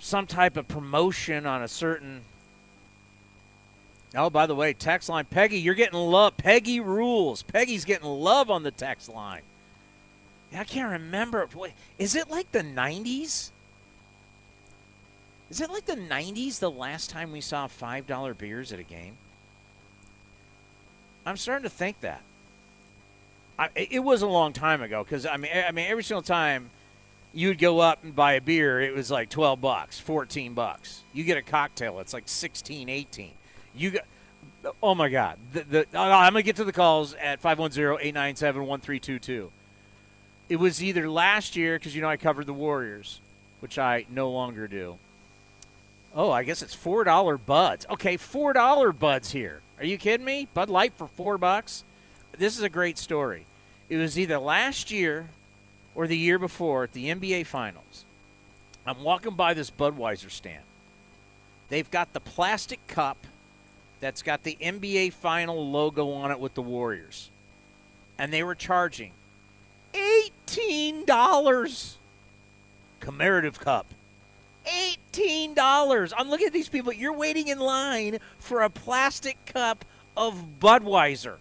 S4: some type of promotion on a certain. Oh, by the way, text line Peggy, you're getting love. Peggy rules. Peggy's getting love on the text line. I can't remember. Is it like the '90s? Is it like the '90s? The last time we saw five dollar beers at a game? I'm starting to think that. I, it was a long time ago because I mean, I mean, every single time you'd go up and buy a beer, it was like 12 bucks, 14 bucks. You get a cocktail, it's like 16, 18. You got, oh my God. The, the, uh, I'm going to get to the calls at 510 897 1322. It was either last year, because you know I covered the Warriors, which I no longer do. Oh, I guess it's $4 buds. Okay, $4 buds here. Are you kidding me? Bud Light for 4 bucks? This is a great story. It was either last year or the year before at the NBA Finals. I'm walking by this Budweiser stand. They've got the plastic cup that's got the NBA Final logo on it with the Warriors. And they were charging $18. Commemorative cup. Eighteen dollars. I'm looking at these people. You're waiting in line for a plastic cup of Budweiser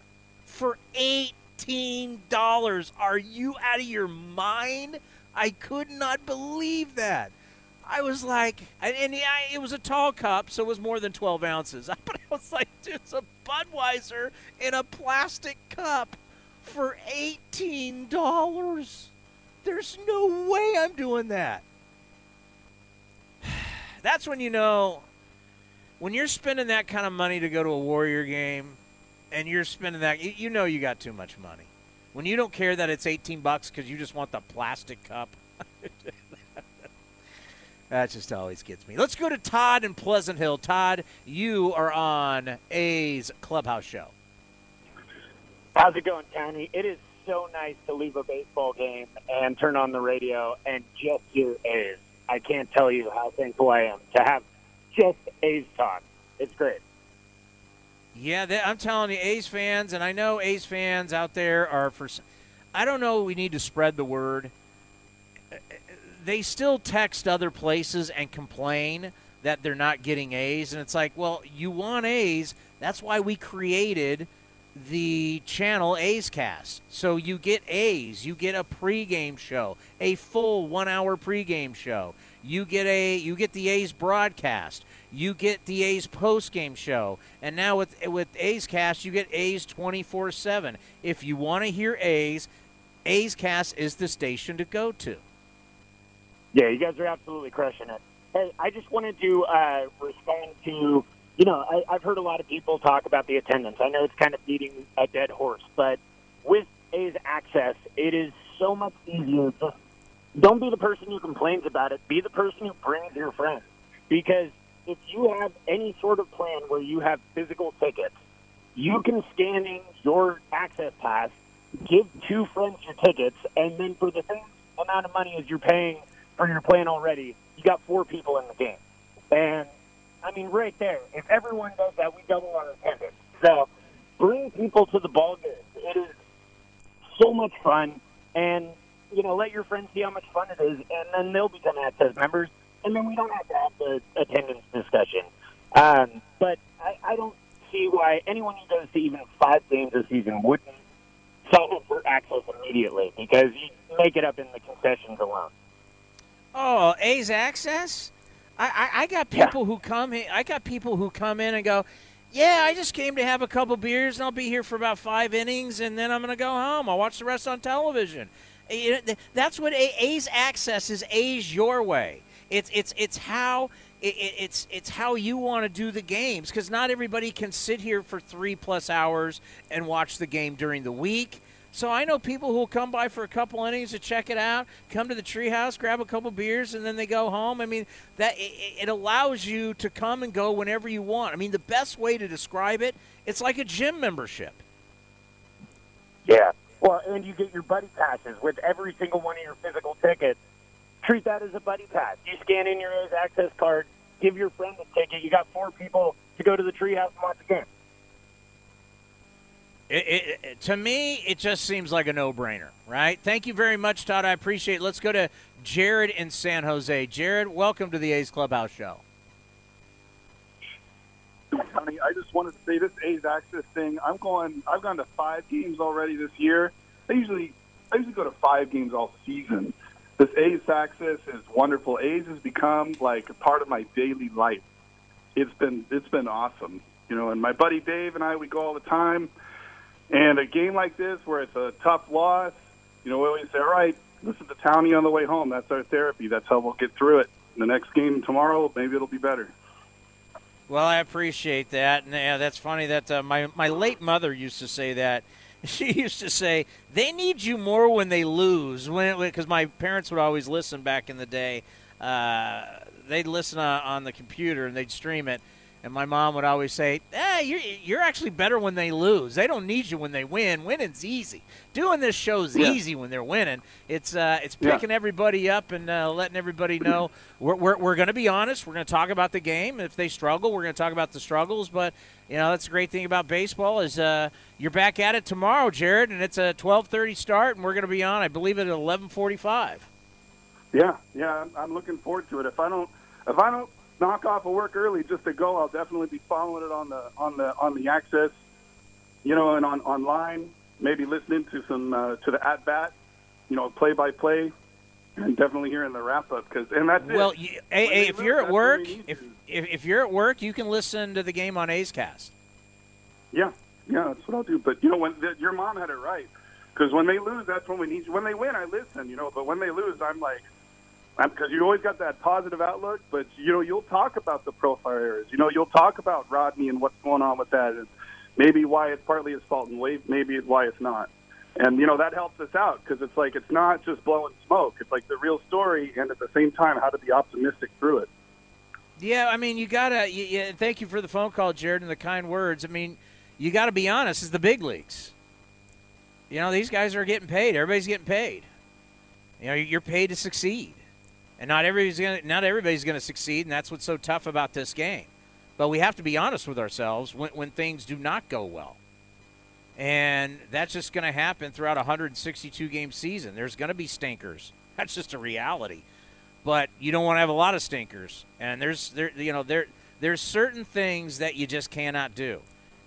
S4: for eighteen dollars. Are you out of your mind? I could not believe that. I was like, and, it was a tall cup, so it was more than 12 ounces. But I was like, dude, it's a Budweiser in a plastic cup for $18. There's no way I'm doing that. That's when you know, when you're spending that kind of money to go to a Warrior game, and you're spending that, you, know you got too much money. When you don't care that it's 18 bucks because you just want the plastic cup. That just always gets me. Let's go to Todd in Pleasant Hill. Todd, you are on A's Clubhouse Show.
S13: How's it going, Tony? It is so nice to leave a baseball game and turn on the radio and just hear A's. I can't tell you how thankful I am to have just A's talk. It's great.
S4: Yeah, they, I'm telling you, A's fans, and I know A's fans out there are for. I don't know. We need to spread the word. They still text other places and complain that they're not getting A's, and it's like, well, you want A's. That's why we created the channel A's Cast. So you get A's, you get a pregame show, a full one hour pregame show. You get a you get the A's broadcast. You get the A's postgame show. And now with with A's Cast, you get A's 24/7. If you want to hear A's, A's Cast is the station to go to.
S13: Yeah, you guys are absolutely crushing it. Hey, I just wanted to uh, respond to, you know, I, I've heard a lot of people talk about the attendance. I know it's kind of beating a dead horse, but with A's access, it is so much easier. Don't be the person who complains about it. Be the person who brings your friends. Because if you have any sort of plan where you have physical tickets, you can scan in your access pass, give two friends your tickets, and then for the same amount of money as you're paying for your plan already, you got four people in the game. And I mean, right there, if everyone does that, we double our attendance. So bring people to the ball game. It is so much fun, and you know, let your friends see how much fun it is, and then they'll become access members, and then we don't have to have the attendance discussion. Um, but I, I don't see why anyone who goes to even five games a season wouldn't up for access immediately because you make it up in the concessions alone.
S4: Oh, A's access? I, I, I got people who come. in- I got people who come in and go, "Yeah, I just came to have a couple beers, and I'll be here for about five innings, and then I'm going to go home. I'll watch the rest on television." Eh, you know, That's what A's access is. A's your way. It's it's it's how it, it- it's it's how you want to do the games because not everybody can sit here for three plus hours and watch the game during the week. So I know people who will come by for a couple innings to check it out, come to the treehouse, grab a couple beers, and then they go home. I mean, that it, it allows you to come and go whenever you want. I mean, the best way to describe it, it's like a gym membership.
S13: Yeah. Well, and you get your buddy passes with every single one of your physical tickets. Treat that as a buddy pass. You scan in your access card, give your friend a ticket. You got four people to go to the treehouse and watch the game.
S4: It, it, to me, it just seems like a no-brainer, right? Thank you very much, Todd. I appreciate it. Let's go to Jared in San Jose. Jared, welcome to the A's Clubhouse Show.
S14: Tony, I just wanted to say this A's access thing. I'm going. I've gone to five games already this year. I usually, I usually go to five games all season. This A's access is wonderful. A's has become like a part of my daily life. It's been, it's been awesome. You know, and my buddy Dave and I, we go all the time. And a game like this, where it's a tough loss, you know, we always say, all right, listen to Townie on the way home. That's our therapy. That's how we'll get through it. The next game tomorrow, maybe it'll be better.
S4: Well, I appreciate that, and yeah, that's funny that uh, my my late mother used to say that. She used to say they need you more when they lose, when because my parents would always listen back in the day. Uh, they'd listen on, on the computer and they'd stream it, and my mom would always say, "Eh, you're you're actually better when they lose. They don't need you when they win. Winning's easy. Doing this show's
S14: Yeah.
S4: easy when they're winning. It's uh, it's
S14: Yeah.
S4: picking everybody up and uh, letting everybody know we're, we're, we're going to be honest. We're going to talk about the game. If they struggle, we're going to talk about the struggles. But you know that's the great thing about baseball is uh, you're back at it tomorrow, Jared, and it's a 12:30 start, and we're going to be on. I believe at 11:45.
S14: Yeah, yeah, I'm, I'm looking forward to it. If I don't, if I don't knock off of work early just to go, I'll definitely be following it on the on the on the access, you know, and on online. Maybe listening to some uh, to the at bat, you know, play by play, and definitely hearing the wrap up because and that's
S4: Well,
S14: it.
S4: you, hey, hey, if
S14: lose,
S4: you're at work, if, if if you're at work, you can listen to the game on A's Cast.
S14: Yeah, yeah, that's what I'll do. But you know, when the, your mom had it right, because when they lose, that's when we need. When they win, I listen. You know, but when they lose, I'm like, because you always got that positive outlook. But you know, you'll talk about the Profar errors. You know, you'll talk about Rodney and what's going on with that, and maybe why it's partly his fault, and maybe why it's not. And you know that helps us out because it's like it's not just blowing smoke. It's like the real story, and at the same time, how to be optimistic through it.
S4: Yeah, I mean, you gotta. You, you, thank you for the phone call, Jared, and the kind words. I mean, you got to be honest. It's the big leagues. You know, these guys are getting paid. Everybody's getting paid. You know, you're paid to succeed, and not everybody's gonna. Not everybody's gonna succeed, and that's what's so tough about this game. But we have to be honest with ourselves when, when things do not go well, and that's just going to happen throughout a 162 game season. There's going to be stinkers. That's just a reality but you don't want to have a lot of stinkers. And there's there you know there there's certain things that you just cannot do.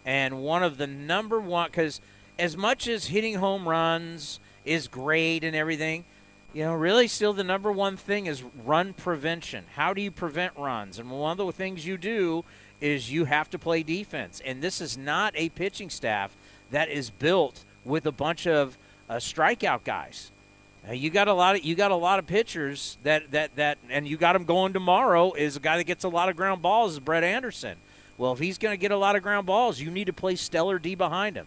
S4: And one of the number one because as much as hitting home runs is great and everything, you know, really still the number one thing is run prevention. How do you prevent runs? And one of the things you do is you have to play defense. And this is not a pitching staff that is built with a bunch of uh, strikeout guys. Uh, you got a lot of you got a lot of pitchers that that that and you got him going tomorrow is a guy that gets a lot of ground balls is Brett Anderson. Well, if he's going to get a lot of ground balls, you need to play stellar D behind him.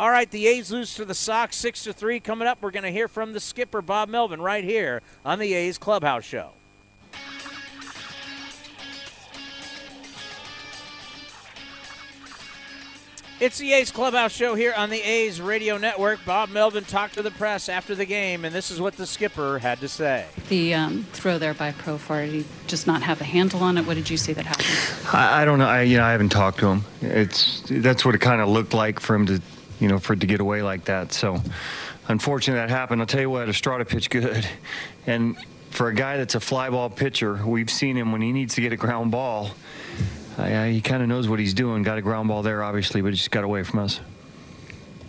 S4: All right, the A's lose to the Sox six to three. Coming up, we're going to hear from the skipper Bob Melvin right here on the A's Clubhouse Show. It's the A's Clubhouse Show here on the A's Radio Network. Bob Melvin talked to the press after the game, and this is what the skipper had to say.
S15: The um, throw there by Profar, did he just not have a handle on it? What did you see that happened?
S16: I, I don't know. I you know I haven't talked to him. It's that's what it kind of looked like for him to, you know, for it to get away like that. So, unfortunately, that happened. I'll tell you what, Estrada pitched good, and for a guy that's a fly ball pitcher, we've seen him when he needs to get a ground ball. Uh, he kind of knows what he's doing. Got a ground ball there, obviously, but he just got away from us.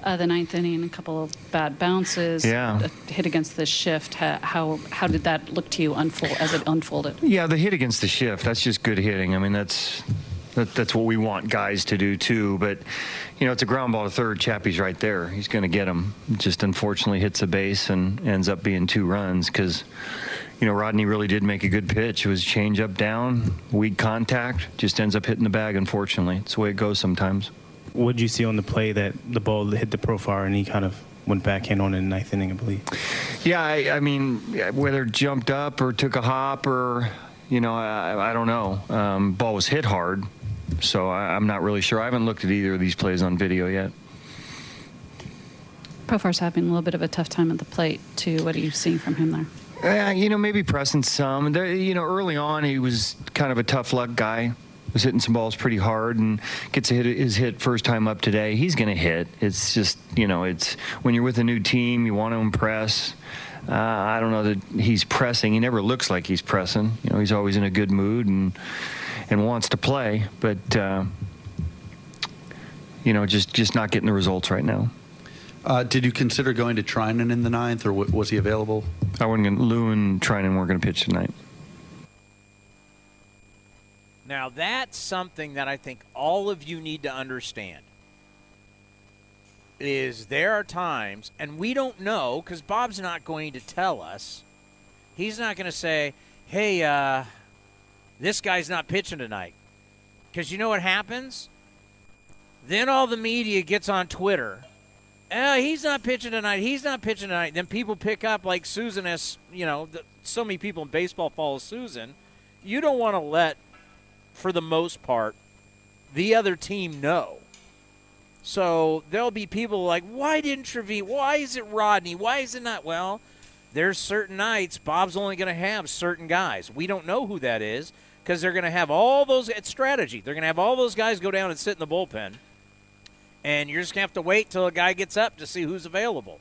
S15: Uh, the ninth inning, a couple of bad bounces.
S16: Yeah.
S15: hit against the shift. How, how how did that look to you unfold as it unfolded?
S16: Yeah, the hit against the shift, that's just good hitting. I mean, that's that, that's what we want guys to do too. But you know, it's a ground ball to third. Chappie's right there. He's going to get him. Just unfortunately hits a base and ends up being two runs because you know Rodney really did make a good pitch. It was change up down, weak contact. Just ends up hitting the bag. Unfortunately, it's the way it goes sometimes.
S17: What did you see on the play that the ball hit the Profar and he kind of went backhand on it in the ninth inning, I believe?
S16: Yeah, I, I mean, whether it jumped up or took a hop or, you know, I, I don't know. Um, ball was hit hard, so I, I'm not really sure. I haven't looked at either of these plays on video yet.
S15: Profar's having a little bit of a tough time at the plate too. What are you seeing from him there?
S16: Uh, you know, maybe pressing some. There, you know, early on he was kind of a tough luck guy. Was hitting some balls pretty hard and gets hit, his hit first time up today. He's going to hit. It's just you know, it's when you're with a new team, you want to impress. Uh, I don't know that he's pressing. He never looks like he's pressing. You know, he's always in a good mood and and wants to play, but uh, you know, just just not getting the results right now.
S18: Uh, did you consider going to Treinen in the ninth, or w- was he available?
S16: I wasn't going. Lou and Treinen weren't going to pitch tonight.
S4: Now, that's something that I think all of you need to understand. Is there are times, and we don't know because Bob's not going to tell us. He's not going to say, hey, uh, this guy's not pitching tonight. Because you know what happens? Then all the media gets on Twitter. Oh, he's not pitching tonight. He's not pitching tonight. Then people pick up like Susan as you know. The, so many people in baseball follow Susan. You don't want to let, for the most part, the other team know. So there'll be people like, why didn't Trevine? Why is it Rodney? Why is it not? Well, there's certain nights Bob's only going to have certain guys. We don't know who that is because they're going to have all those. It's strategy. They're going to have all those guys go down and sit in the bullpen and you're just gonna have to wait till a guy gets up to see who's available.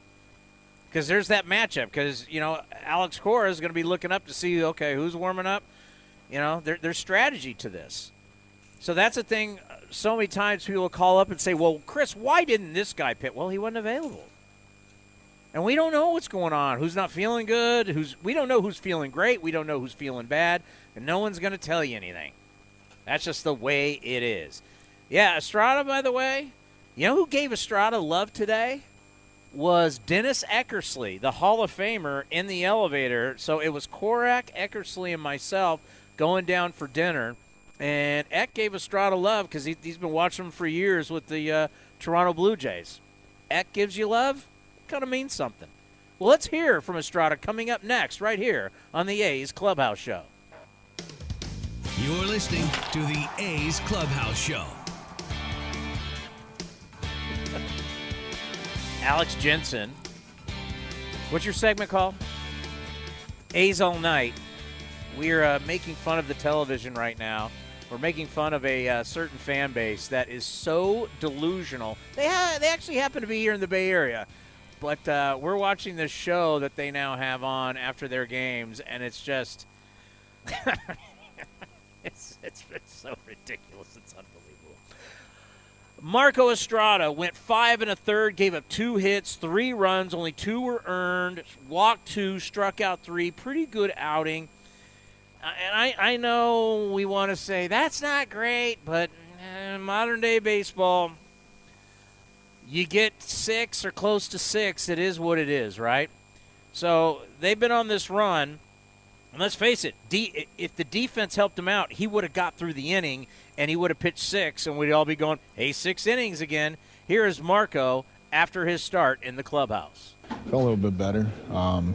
S4: Because there's that matchup. Because you know Alex Cora is going to be looking up to see okay who's warming up, You know, there, there's strategy to this. So that's a thing. uh, So many times people call up and say, "Well, Chris, why didn't this guy pit?" Well, he wasn't available, and we don't know what's going on. Who's not feeling good? Who's we don't know who's feeling great. We don't know who's feeling bad, and no one's going to tell you anything. That's just the way it is. Yeah, Estrada, by the way, you know who gave Estrada love today? Was Dennis Eckersley, the Hall of Famer, in the elevator. So it was Korach, Eckersley, and myself going down for dinner. And Eck gave Estrada love because he, he's been watching him for years with the uh, Toronto Blue Jays. Eck gives you love, kind of means something. Well, let's hear from Estrada coming up next, right here on the A's Clubhouse Show.
S9: You're listening to the A's Clubhouse Show.
S4: Alex Jensen. What's your segment called? A's All Night. We're uh, making fun of the television right now. We're making fun of a uh, certain fan base that is so delusional. They ha- they actually happen to be here in the Bay Area, but uh, we're watching this show that they now have on after their games, and it's just it's, it's it's so ridiculous. It's unbelievable. Marco Estrada went five and a third, gave up two hits, three runs, only two were earned, walked two, struck out three. Pretty good outing. Uh, and I, I know we want to say that's not great, but uh, modern day baseball, you get six or close to six. It is what it is, right? So they've been on this run. And let's face it, de- if the defense helped him out, he would have got through the inning and he would have pitched six, and we'd all be going, hey, six innings again. Here is Marco after his start in the clubhouse.
S19: Felt a little bit better. Um,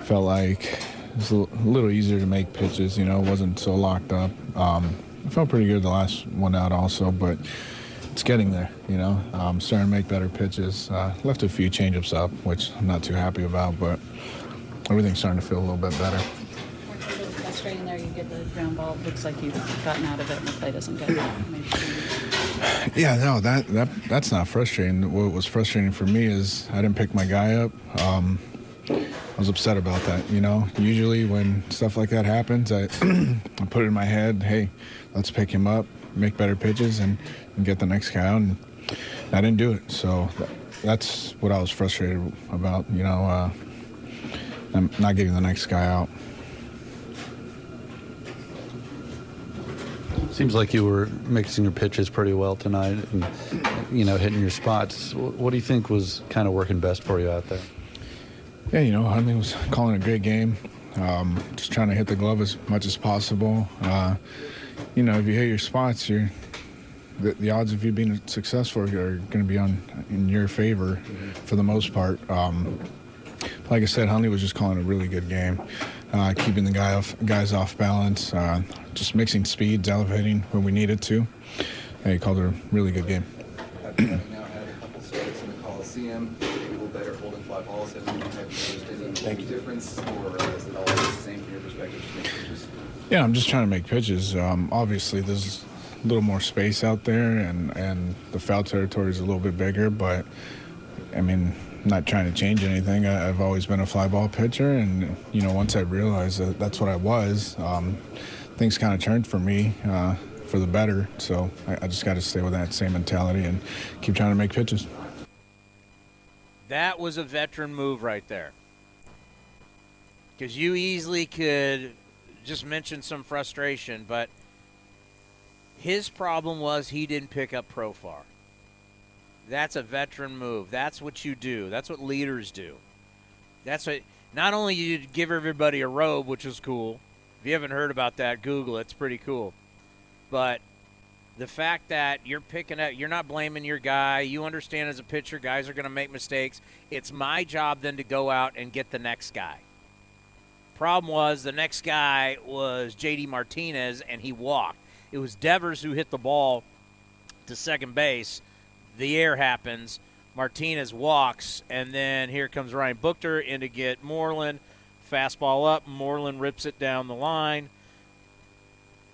S19: felt like it was a little easier to make pitches, you know, wasn't so locked up. Um, felt pretty good the last one out also, but it's getting there, you know. Um, starting to make better pitches. Uh, left a few changeups up, which I'm not too happy about, but everything's starting to feel a little bit better.
S15: There, you get the ground ball. Looks like you've gotten out of it, and the play doesn't get it.
S19: Yeah, no, that that that's not frustrating. What was frustrating for me is I didn't pick my guy up. Um, I was upset about that. You know, usually when stuff like that happens, I, I put it in my head, hey, let's pick him up, make better pitches, and, and get the next guy out. And I didn't do it. So that's what I was frustrated about. You know, uh, I'm not getting the next guy out.
S18: Seems like you were mixing your pitches pretty well tonight and, you know, hitting your spots. What do you think was kind of working best for you out there?
S19: Yeah, you know, Hundley was calling a great game. Um, just trying to hit the glove as much as possible. Uh, you know, if you hit your spots, you're the, the odds of you being successful are going to be on in your favor for the most part. Um, like I said, Hundley was just calling a really good game, uh, keeping the guy off, guys off balance, uh, just mixing speeds, elevating when we needed to. And he called it a really good game.
S20: Having now had a couple starts in the Coliseum, a little better holding fly balls. Have you have you noticed any difference, or is it the same from your perspective? Just make pitches?
S19: Yeah, I'm just trying to make pitches. Um, obviously, there's a little more space out there, and, and the foul territory is a little bit bigger. But I mean, I'm not trying to change anything. I, I've always been a fly ball pitcher, and you know, once I realized that that's what I was, um, things kind of turned for me uh, for the better. So I, I just got to stay with that same mentality and keep trying to make pitches.
S4: That was a veteran move right there. Because you easily could just mention some frustration, but his problem was he didn't pick up Profar. That's a veteran move. That's what you do. That's what leaders do. That's what. Not only you give everybody a robe, which is cool. If you haven't heard about that, Google it. It's pretty cool. But the fact that you're picking up, you're not blaming your guy. You understand as a pitcher, guys are going to make mistakes. It's my job then to go out and get the next guy. Problem was the next guy was JD Martinez, and he walked. It was Devers who hit the ball to second base. The air happens. Martinez walks, and then here comes Ryan Buchter in to get Moreland. Fastball up. Moreland rips it down the line,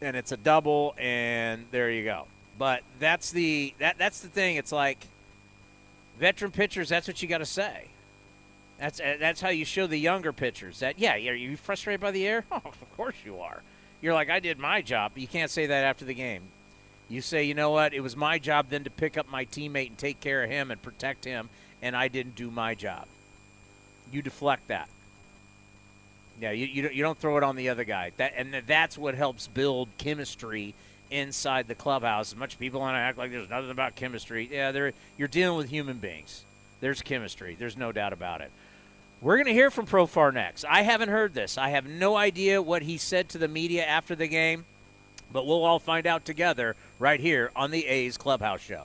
S4: and it's a double, and there you go. But that's the that that's the thing. It's like veteran pitchers. That's what you got to say. That's that's how you show the younger pitchers that yeah, are you frustrated by the air? Oh, of course you are. You're like, I did my job. You can't say that after the game. You say, you know what? It was my job then to pick up my teammate and take care of him and protect him, and I didn't do my job. You deflect that. Yeah, you, you, don't, you don't throw it on the other guy. That and that's what helps build chemistry inside the clubhouse. As much people want to act like there's nothing about chemistry. Yeah, there you're dealing with human beings. There's chemistry. There's no doubt about it. We're going to hear from Profar next. I haven't heard this. I have no idea what he said to the media after the game, but we'll all find out together right here on the A's Clubhouse Show.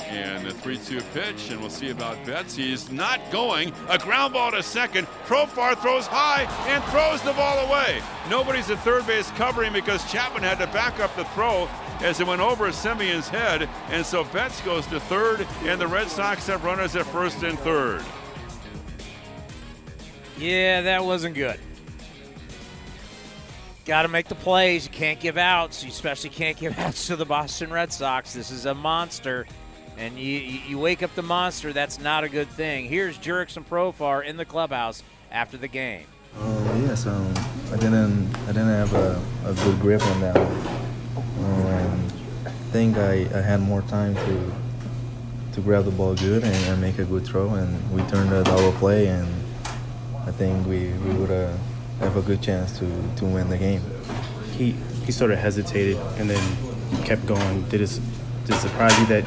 S3: And the 3 2 pitch, and we'll see about Betts. He's not going. A ground ball to second. Profar throws high and throws the ball away. Nobody's at third base covering because Chapman had to back up the throw as it went over Semien's head. And so Betts goes to third, and the Red Sox have runners at first and third.
S4: Yeah, that wasn't good. Got to make the plays. You can't give outs. You especially can't give outs to the Boston Red Sox. This is a monster, and you you wake up the monster. That's not a good thing. Here's Jurickson Profar in the clubhouse after the game.
S21: Um, yes, um, I didn't I didn't have a, a good grip on that. Um, I think I, I had more time to to grab the ball good and, and make a good throw, and we turned a double play, and I think we, we would uh, have a good chance to, to win the game.
S17: He he sort of hesitated and then kept going. Did it, did it surprise you that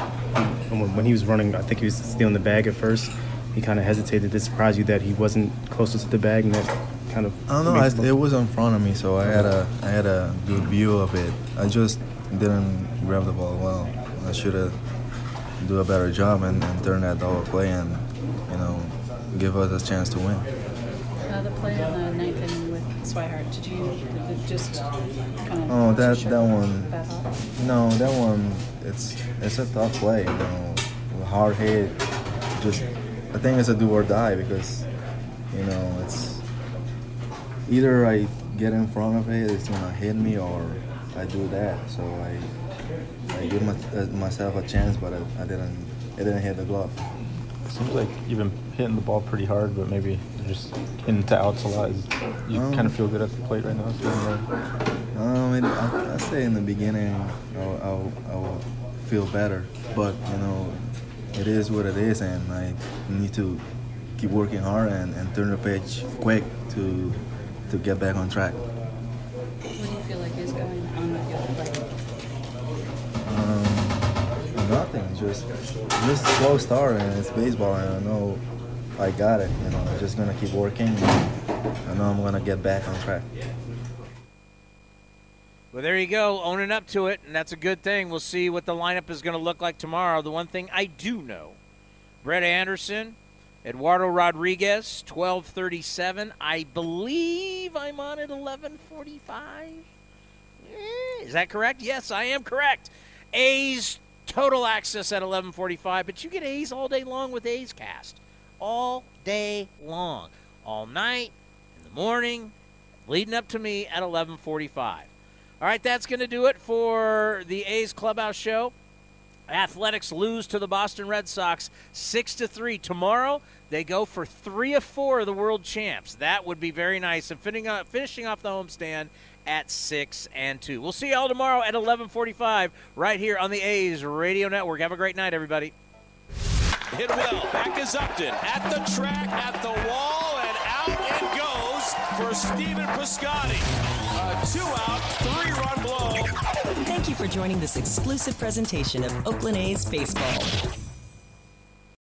S17: when, when he was running, I think he was stealing the bag at first. He kind of hesitated. Did it surprise you that he wasn't closer to the bag and that kind of?
S21: I don't know. I, it was in front of me, so I had a I had a good view of it. I just didn't grab the ball well. I should have do a better job and, and turn that double play and you know give us a chance to win.
S15: Uh, the play on the ninth inning with Swihart, did you did it just kind of?
S21: Oh, that that one.
S15: that?
S21: No, that one. It's it's a tough play. You know, hard hit. Just I think it's a do or die because you know it's either I get in front of it, it's gonna hit me, or I do that. So I I give my, uh, myself a chance, but I, I didn't. It didn't hit the glove.
S18: Seems like you've been hitting the ball pretty hard, but maybe you're just hitting to outs a lot. Is- You
S21: Um,
S18: kind of feel good at the plate right now. right?
S21: Um, it, I, I say in the beginning, I'll, I'll, I'll feel better, but you know, it is what it is, and I need to keep working hard and, and turn the page quick to to get back on track. Just just slow start, and it's baseball, and I know I got it. You know, I'm just gonna keep working. I know I'm gonna get back on track.
S4: Well, there you go, owning up to it, and that's a good thing. We'll see what the lineup is going to look like tomorrow. The one thing I do know, Brett Anderson, Eduardo Rodriguez, twelve thirty-seven. I believe I'm on at eleven forty-five. Eh, Is that correct? Yes, I am correct. A's total access at 11:45, but you get A's all day long with A's Cast, all day long, all night, in the morning, leading up to me at 11:45. All right, that's going to do it for the A's Clubhouse Show. Athletics lose to the Boston Red Sox six to three tomorrow. They go for three of four of the world champs. That would be very nice. And finishing off, finishing off the homestand at six and two. We'll see y'all tomorrow at 11:45 right here on the A's Radio Network. Have a great night, everybody.
S5: Hit well. Back is Upton at the track, at the wall, and out it goes for Stephen Piscotty. A two-out, three-run blow.
S2: Thank you for joining this exclusive presentation of Oakland A's Baseball.